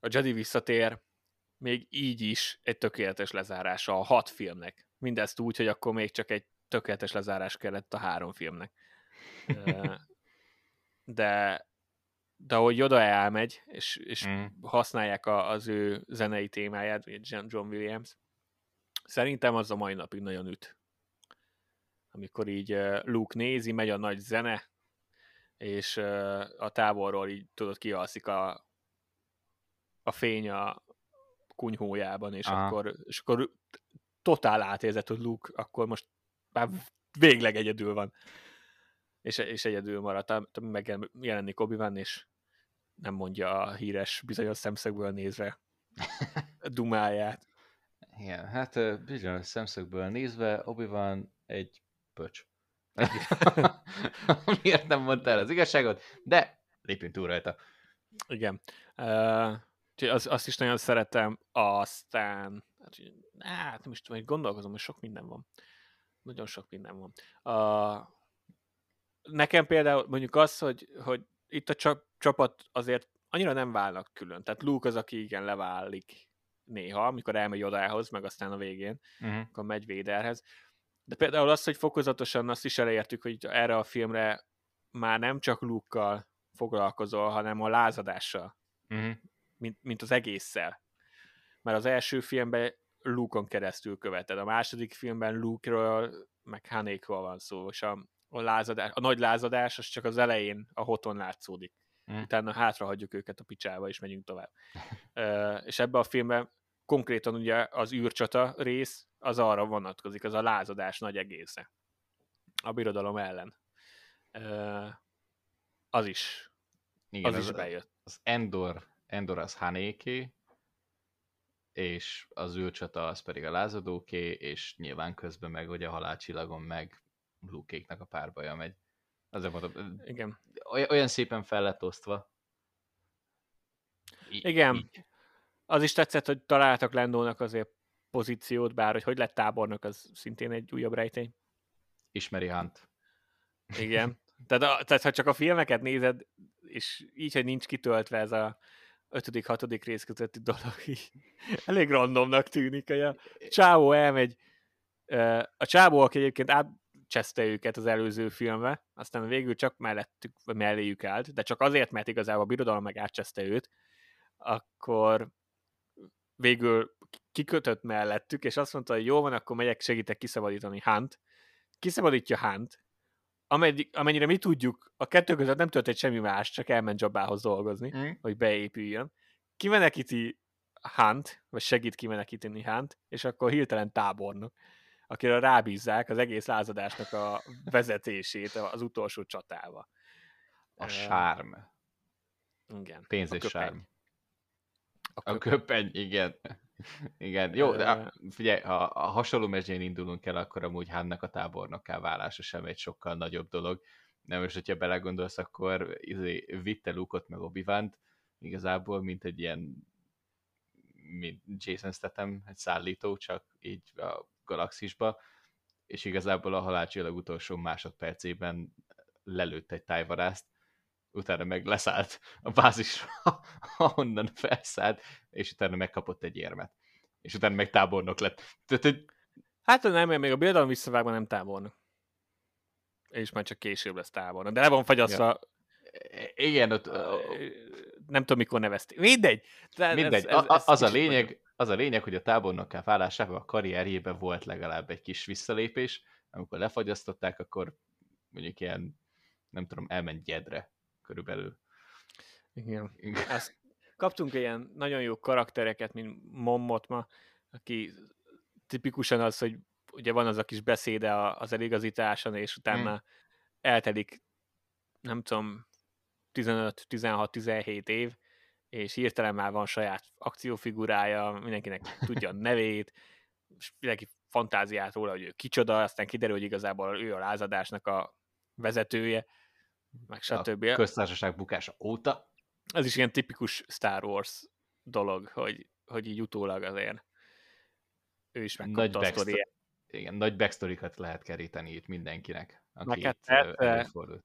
a Jedi visszatér még így is egy tökéletes lezárása a hat filmnek. Mindezt úgy, hogy akkor még csak egy tökéletes lezárás kellett a három filmnek. De, de ahogy Yoda elmegy, és, és mm. használják a, az ő zenei témáját, John Williams, szerintem az a mai napig nagyon üt. Amikor így Luke nézi, megy a nagy zene, és a távolról így tudod, kialszik a, a fény a kunyhójában, és akkor, és akkor totál átérzett, hogy Luke akkor most már végleg egyedül van. És, és egyedül maradt, megjelenik obi és nem mondja a híres bizonyos szemszögből nézve dumáját. Igen, hát bizonyos szemszögből nézve obi van egy pöcs. Miért nem mondta el az igazságot, de lépjünk túl rajta. Igen. Uh, az, azt is nagyon szeretem, aztán hát nem is tudom, hogy gondolkozom, hogy sok minden van. Nagyon sok minden van. Uh, nekem például mondjuk az, hogy, hogy itt a csapat azért annyira nem válnak külön. Tehát Luke az, aki igen leválik néha, amikor elmegy odához, meg aztán a végén, uh-huh. akkor megy Véderhez. De például az, hogy fokozatosan azt is elértük, hogy erre a filmre már nem csak luke foglalkozol, hanem a lázadással, uh-huh. mint, mint az egésszel. Mert az első filmben Luke-on keresztül követed, a második filmben Luke-ről, meg Hanékról van szó, és a, a, lázadás, a nagy lázadás az csak az elején a hoton látszódik. Mm. Utána hátra hagyjuk őket a picsába, és megyünk tovább. uh, és ebbe a filmben konkrétan ugye az űrcsata rész az arra vonatkozik, az a lázadás nagy egésze. A birodalom ellen. Uh, az is. Igen, az, az is bejött. Az Endor, Endor az Hanéké, és az űrcsata az pedig a lázadóké, és nyilván közben meg ugye a halálcsillagon meg Lukéknak a párbaja megy. Azért mondom, Igen. olyan szépen fel lett osztva. I- Igen. Így. Az is tetszett, hogy találtak Lendónak azért pozíciót, bár hogy hogy lett tábornok, az szintén egy újabb rejtény. Ismeri Hunt. Igen. Tehát, a, tehát ha csak a filmeket nézed, és így, hogy nincs kitöltve ez a ötödik, hatodik rész közötti dolog, így elég randomnak tűnik, hogy a csávó elmegy, a csávó, aki egyébként átcseszte őket az előző filmbe, aztán végül csak mellettük, melléjük állt, de csak azért, mert igazából a birodalom meg átcseszte őt, akkor végül kikötött mellettük, és azt mondta, hogy jó van, akkor megyek, segítek kiszabadítani Hunt. Kiszabadítja Hunt, amennyire mi tudjuk, a kettő között nem történt semmi más, csak elment jobbához dolgozni, mm. hogy beépüljön. Kimenekíti Hunt, vagy segít kimenekíteni Hunt, és akkor hirtelen tábornok, akire rábízzák az egész lázadásnak a vezetését az utolsó csatába. A sárm. Igen. Pénz és sárm. A köpeny. a köpeny, igen. Igen, jó, de figyelj, ha a hasonló mezsén indulunk el, akkor amúgy Hánnak a tábornokká válása sem egy sokkal nagyobb dolog. Nem, és hogyha belegondolsz, akkor izé, vitte Luke-ot meg obi igazából, mint egy ilyen mint Jason Statham, egy szállító, csak így a galaxisba, és igazából a halálcsillag utolsó másodpercében lelőtt egy tájvarászt, utána meg leszállt a bázisra, ahonnan felszállt, és utána megkapott egy érmet. És utána meg tábornok lett. Tehát, hogy... Hát nem, mert még a birodalom visszavágva nem tábornok. És már csak később lesz tábornok. De le van fagyasztva. Ja. Igen, ott... Nem tudom, mikor nevezték. Mindegy. De Mindegy. Ez, ez, ez az, a lényeg, az a lényeg, hogy a tábornokká válásával a karrierjében volt legalább egy kis visszalépés. Amikor lefagyasztották, akkor mondjuk ilyen, nem tudom, elment gyedre körülbelül. Igen. Azt kaptunk ilyen nagyon jó karaktereket, mint Mommot ma, aki tipikusan az, hogy ugye van az a kis beszéde az eligazításon, és utána hmm. eltelik, nem tudom, 15-16-17 év, és hirtelen már van saját akciófigurája, mindenkinek tudja a nevét, és mindenki fantáziát róla, hogy ő kicsoda, aztán kiderül, hogy igazából ő a lázadásnak a vezetője, meg stb. A köztársaság bukása óta. Ez is ilyen tipikus Star Wars dolog, hogy, hogy így utólag azért ő is megkapta nagy a sztori. Igen, nagy backstory lehet keríteni itt mindenkinek, aki hát, itt előfordult.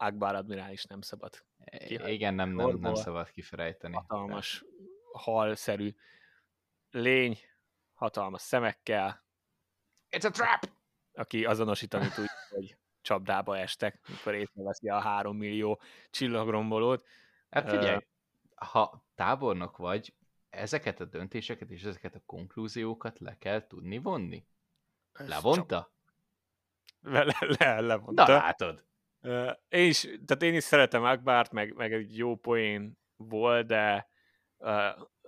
Akbar admirális nem szabad. Kihajt. Igen, nem, nem, nem szabad kifelejteni. Hatalmas, halszerű lény, hatalmas szemekkel. It's a trap! Aki azonosítani tudja, hogy csapdába estek, mikor észreveszi a három millió csillagrombolót. Hát figyelj, uh, ha tábornok vagy, ezeket a döntéseket és ezeket a konklúziókat le kell tudni vonni. Levonta? Le, le, le, levonta. Na látod. Én is, tehát én is szeretem Akbárt, meg, meg egy jó poén volt, de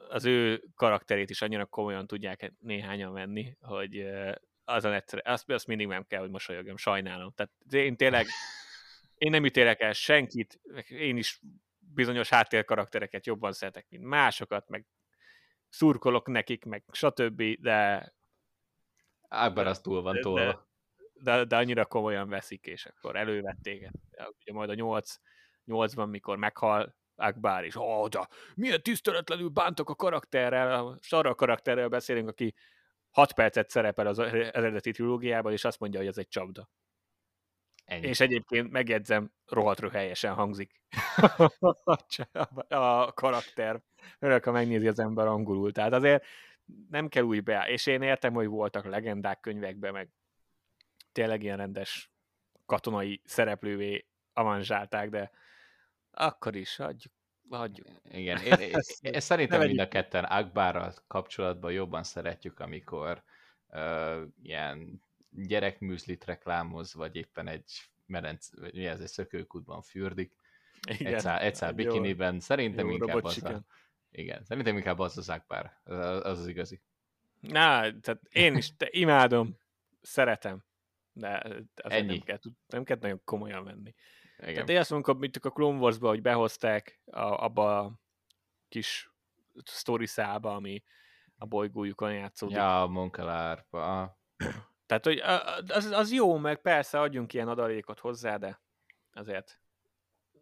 az ő karakterét is annyira komolyan tudják néhányan venni, hogy azon egyszer, azt, azt mindig nem kell, hogy mosolyogjam, sajnálom. Tehát én tényleg, én nem ítélek el senkit, én is bizonyos háttérkaraktereket jobban szeretek, mint másokat, meg szurkolok nekik, meg stb., de... Ákban az túl van tolva. De, de annyira komolyan veszik, és akkor elővették. Ugye majd a 8, 8-ban, mikor meghal Akbar, és oh, de milyen tiszteletlenül bántok a karakterrel, arra a karakterrel beszélünk, aki 6 percet szerepel az eredeti trilógiában, és azt mondja, hogy ez egy csapda. Ennyi. És egyébként megjegyzem, rohadt helyesen hangzik a karakter. Örök, ha megnézi az ember angolul. Tehát azért nem kell úgy be. És én értem, hogy voltak legendák könyvekben, meg tényleg ilyen rendes katonai szereplővé avanzsálták, de akkor is hagyjuk. hagyjuk. Igen, én, én, én szerintem mind a ketten Akbárral kapcsolatban jobban szeretjük, amikor uh, ilyen gyerekműzlit reklámoz, vagy éppen egy merenc, vagy mi ez, egy szökőkútban fürdik, igen. egy szál, egy szál bikiniben, jó, szerintem jó, inkább az a, igen, szerintem inkább az az Akbar, az az igazi. Na, tehát én is te imádom, szeretem, de azért nem kell, nem kell nagyon komolyan venni. Igen. Tehát én azt mondom, mint a Clone wars hogy behozták a, abba a kis story szába, ami a bolygójukon játszódik. Ja, a Monkelárba. Tehát, hogy az, az jó, meg persze adjunk ilyen adalékot hozzá, de azért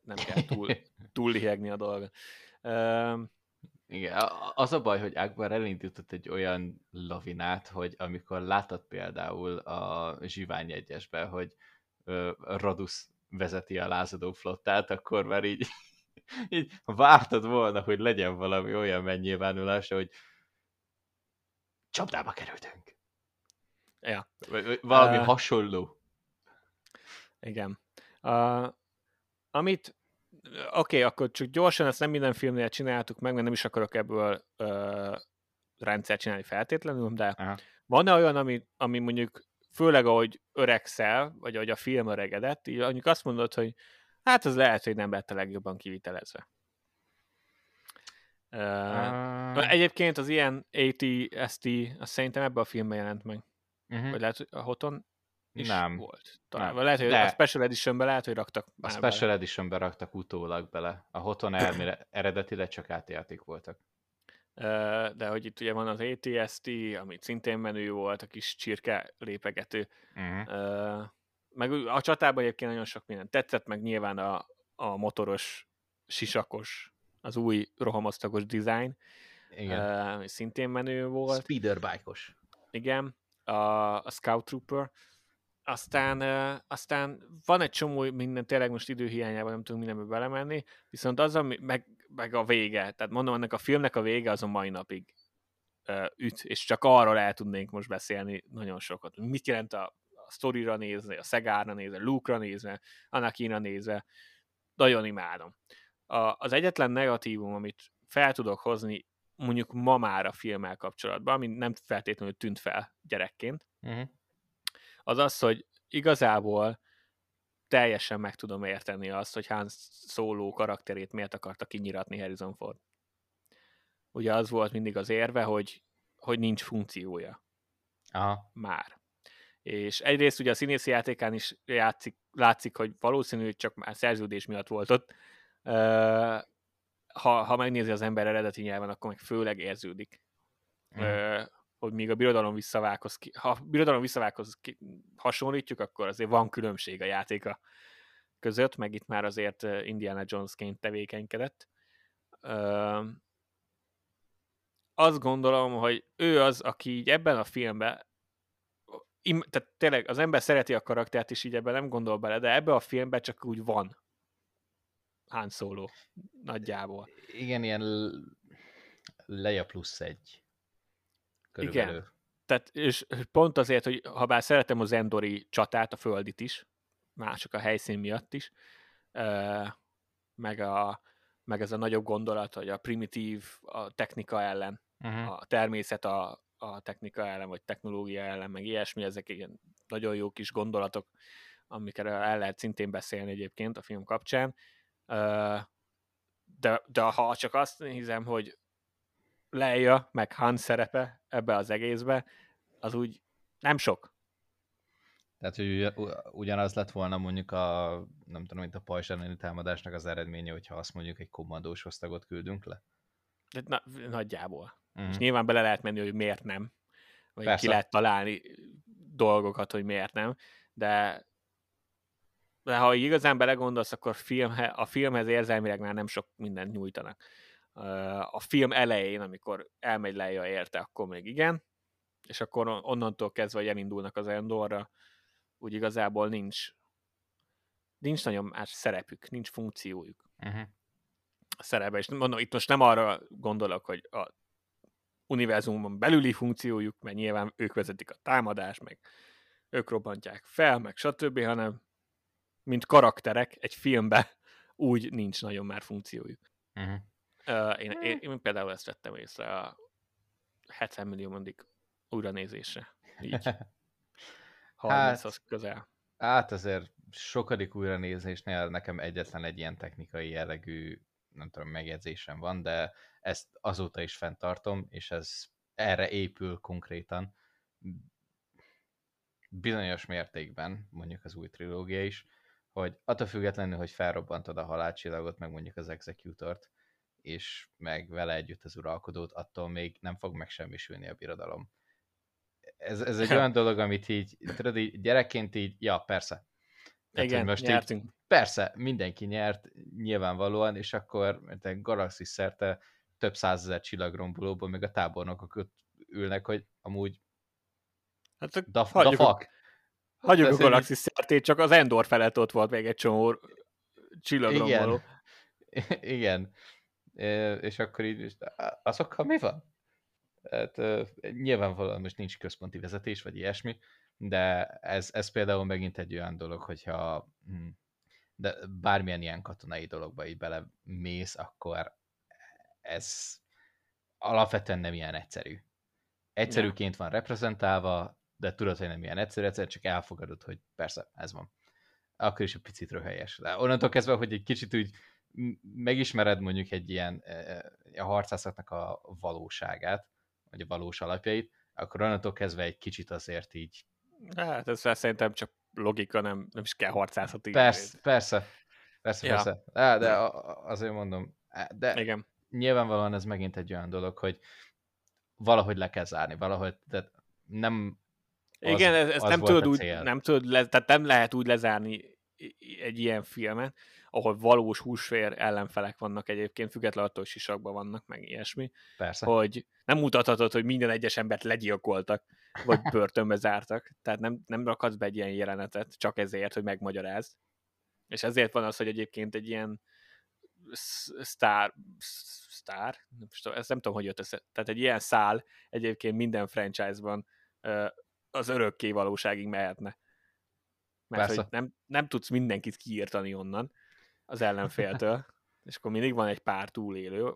nem kell túl, túl lihegni a dolgot. Um, igen, az a baj, hogy Akbar elindított egy olyan lavinát, hogy amikor látod például a Zsivány egyesbe, hogy Radus vezeti a lázadó flottát, akkor már így, így vártad volna, hogy legyen valami olyan megnyilvánulása, hogy csapdába kerültünk. Ja. Valami uh, hasonló. Igen. Uh, amit oké, okay, akkor csak gyorsan, ezt nem minden filmnél csináltuk meg, mert nem is akarok ebből uh, rendszer csinálni feltétlenül, de Aha. van-e olyan, ami, ami mondjuk főleg ahogy öregszel, vagy ahogy a film öregedett, így mondjuk azt mondod, hogy hát az lehet, hogy nem lett a legjobban kivitelezve. Uh, uh... Egyébként az ilyen AT-ST, azt szerintem ebben a filmben jelent meg. Uh-huh. Vagy lehet, hogy a Hoton is nem. volt. Talán. Nem. Lehet, hogy De. a Special Editionben lehet, hogy raktak A Special bele. Raktak utólag bele. A Hoton elmére eredetileg csak átjáték voltak. De hogy itt ugye van az ATST, ami szintén menő volt, a kis csirke lépegető. Uh-huh. Meg a csatában egyébként nagyon sok minden tetszett, meg nyilván a, a motoros, sisakos, az új rohamosztagos design, Igen. Uh, szintén menő volt. Speederbike-os. Igen a, a Scout Trooper, aztán, aztán van egy csomó minden, tényleg most időhiányában nem tudunk mindenbe belemenni, viszont az, ami, meg, meg a vége, tehát mondom, ennek a filmnek a vége az a mai napig üt, és csak arról el tudnénk most beszélni nagyon sokat. Mit jelent a, a sztorira nézve, a Szegárra nézve, Luke-ra nézve, Anakinra nézve, nagyon imádom. A, az egyetlen negatívum, amit fel tudok hozni mondjuk ma már a filmmel kapcsolatban, ami nem feltétlenül tűnt fel gyerekként, uh-huh. Az az, hogy igazából teljesen meg tudom érteni azt, hogy Han Solo karakterét miért akarta kinyiratni Harrison Ford. Ugye az volt mindig az érve, hogy, hogy nincs funkciója. Aha. Már. És egyrészt ugye a színészi játékán is játszik, látszik, hogy valószínű, csak már szerződés miatt volt ott, ha, ha megnézi az ember eredeti nyelven, akkor meg főleg érződik. Mm. Hogy még a birodalom visszavághoz, ha a birodalom visszavághoz hasonlítjuk, akkor azért van különbség a játéka között, meg itt már azért Indiana Jones-ként tevékenykedett. Ö, azt gondolom, hogy ő az, aki így ebben a filmben im, tehát tényleg az ember szereti a karaktert, és így ebben nem gondol bele, de ebben a filmben csak úgy van. Han Solo nagyjából. Igen, ilyen leja plusz egy. Körülbelül. Igen. Tehát, és pont azért, hogy ha bár szeretem az Endori csatát, a földit is, mások a helyszín miatt is, meg, a, meg ez a nagyobb gondolat, hogy a primitív a technika ellen, uh-huh. a természet a, a technika ellen, vagy technológia ellen, meg ilyesmi, ezek ilyen nagyon jó kis gondolatok, amikről el lehet szintén beszélni egyébként a film kapcsán, de, de ha csak azt hiszem, hogy Leia meg Han szerepe ebbe az egészbe, az úgy nem sok. Tehát, hogy ugyanaz lett volna mondjuk a, nem tudom, mint a pajzs támadásnak az eredménye, hogyha azt mondjuk egy kommandós osztagot küldünk le? De na, nagyjából. Mm. És nyilván bele lehet menni, hogy miért nem. Vagy Persze. ki lehet találni dolgokat, hogy miért nem. de de ha igazán belegondolsz, akkor filmhe, a filmhez érzelmileg már nem sok mindent nyújtanak. A film elején, amikor elmegy Leia érte, akkor még igen, és akkor onnantól kezdve, hogy elindulnak az Endorra, úgy igazából nincs nincs nagyon más szerepük, nincs funkciójuk uh-huh. a szerepben. És mondom, itt most nem arra gondolok, hogy a univerzumon belüli funkciójuk, mert nyilván ők vezetik a támadást, meg ők robbantják fel, meg stb., hanem mint karakterek egy filmbe úgy nincs nagyon már funkciójuk. Uh-huh. Uh, én, én, én például ezt vettem észre a 70 millió mondik újranézésre. Így. 30 hát, közel. Hát azért sokadik újranézésnél nekem egyetlen egy ilyen technikai jellegű nem tudom, megjegyzésem van, de ezt azóta is fenntartom, és ez erre épül konkrétan bizonyos mértékben, mondjuk az új trilógia is, hogy attól függetlenül, hogy felrobbantod a halálcsillagot, meg mondjuk az Executort, és meg vele együtt az uralkodót, attól még nem fog megsemmisülni a birodalom. Ez, ez egy olyan dolog, amit így, tudod, így gyerekként így, ja, persze. Tehát, Igen, most nyertünk. Így, persze, mindenki nyert, nyilvánvalóan, és akkor galaxis szerte több százezer csillagrombolóból, meg a tábornokok ott ülnek, hogy amúgy Hát the, the fuck. Hagyjuk a galaxis szertét, csak az Endor felett ott volt még egy csomó csillagromboló. Igen. Igen. És akkor így, azokkal mi van? Hát, nyilvánvalóan most nincs központi vezetés, vagy ilyesmi, de ez, ez például megint egy olyan dolog, hogyha hm, de bármilyen ilyen katonai dologba így belemész, akkor ez alapvetően nem ilyen egyszerű. Egyszerűként van reprezentálva, de tudod, hogy nem ilyen egyszerű, egyszer csak elfogadod, hogy persze, ez van. Akkor is egy picit röhelyes. De onnantól kezdve, hogy egy kicsit úgy megismered mondjuk egy ilyen e, e, a harcászatnak a valóságát, vagy a valós alapjait, akkor onnantól kezdve egy kicsit azért így... Hát ez szerintem csak logika, nem, nem is kell harcászati. Persze, persze, persze, ja. persze. De, de azért mondom, de Igen. nyilvánvalóan ez megint egy olyan dolog, hogy valahogy le kell zárni, valahogy, de nem az, Igen, ez, ez nem tudod úgy, nem tudod, le, tehát nem lehet úgy lezárni egy ilyen filmet, ahol valós húsvér ellenfelek vannak egyébként, függetlenül attól, hogy sisakban vannak, meg ilyesmi. Persze. Hogy nem mutathatod, hogy minden egyes embert legyilkoltak, vagy börtönbe zártak. Tehát nem, nem rakhatsz be egy ilyen jelenetet, csak ezért, hogy megmagyarázd. És ezért van az, hogy egyébként egy ilyen sztár, sztár, ezt nem tudom, hogy jött össze, tehát egy ilyen szál egyébként minden franchise-ban az örökké valóságig mehetne. Mert Persze. hogy nem, nem tudsz mindenkit kiírtani onnan az ellenféltől, és akkor mindig van egy pár túlélő,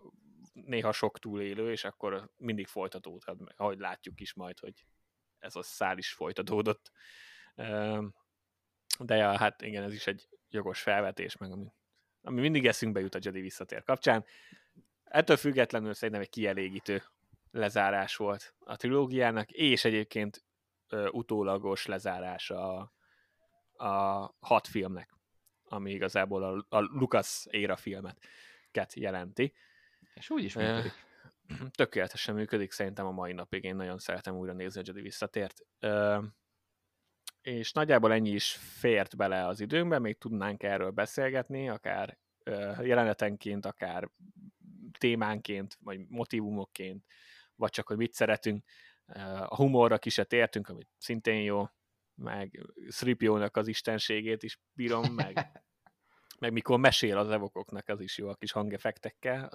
néha sok túlélő, és akkor mindig folytatódhat, ahogy látjuk is majd, hogy ez a szál is folytatódott. De ja, hát igen, ez is egy jogos felvetés, meg ami, ami mindig eszünkbe jut a Jedi visszatér kapcsán. Ettől függetlenül szerintem egy kielégítő lezárás volt a trilógiának, és egyébként utólagos lezárása a, a hat filmnek, ami igazából a, a Lucas éra filmet jelenti. És úgy is működik. Tökéletesen működik, szerintem a mai napig én nagyon szeretem újra nézni a Jedi visszatért. Ö, és nagyjából ennyi is fért bele az időnkbe, még tudnánk erről beszélgetni, akár ö, jelenetenként, akár témánként, vagy motivumokként, vagy csak, hogy mit szeretünk. A humorra ki se tértünk, amit szintén jó, meg Sripiónak az istenségét is bírom, meg, meg mikor mesél az evokoknak, az is jó a kis hangefektekkel.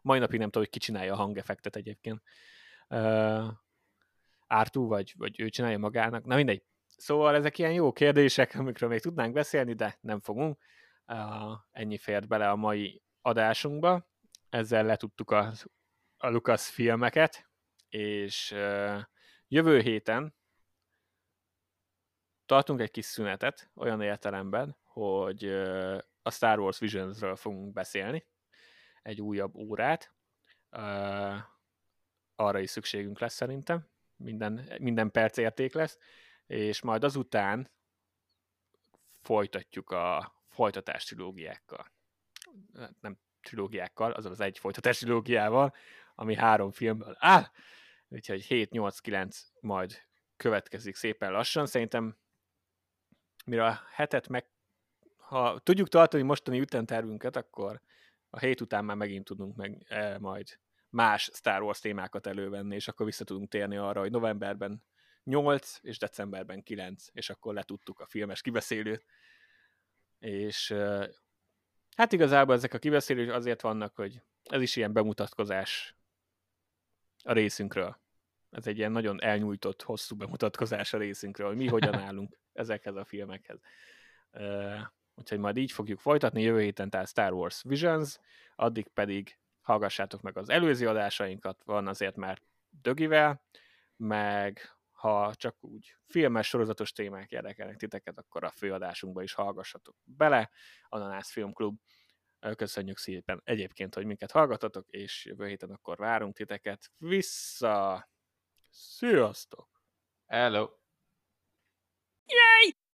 Mai napig nem tudom, hogy ki csinálja a hangefektet egyébként. Uh, Ártú, vagy, vagy ő csinálja magának. Na mindegy. Szóval ezek ilyen jó kérdések, amikről még tudnánk beszélni, de nem fogunk. Uh, ennyi fért bele a mai adásunkba. Ezzel letudtuk a, a Lucas filmeket, és uh, jövő héten tartunk egy kis szünetet, olyan értelemben, hogy a Star Wars Visionsről fogunk beszélni, egy újabb órát. Uh, arra is szükségünk lesz szerintem, minden, minden perc érték lesz, és majd azután folytatjuk a folytatás trilógiákkal. Nem trilógiákkal, azaz az egy folytatás trilógiával, ami három filmből áll, úgyhogy 7-8-9 majd következik szépen lassan. Szerintem mire a hetet meg... Ha tudjuk tartani mostani ütemtervünket, akkor a hét után már megint tudunk meg e, majd más Star Wars témákat elővenni, és akkor vissza tudunk térni arra, hogy novemberben 8 és decemberben 9, és akkor letudtuk a filmes kibeszélőt. És hát igazából ezek a kibeszélők azért vannak, hogy ez is ilyen bemutatkozás a részünkről. Ez egy ilyen nagyon elnyújtott, hosszú bemutatkozás a részünkről, hogy mi hogyan állunk ezekhez a filmekhez. Uh, úgyhogy majd így fogjuk folytatni, jövő héten tehát Star Wars Visions, addig pedig hallgassátok meg az előző adásainkat, van azért már dögivel, meg ha csak úgy filmes, sorozatos témák érdekelnek titeket, akkor a főadásunkba is hallgassatok bele, Ananász Filmklub. Köszönjük szépen egyébként, hogy minket hallgatatok, és jövő héten akkor várunk titeket vissza. Sziasztok! Hello! Yay!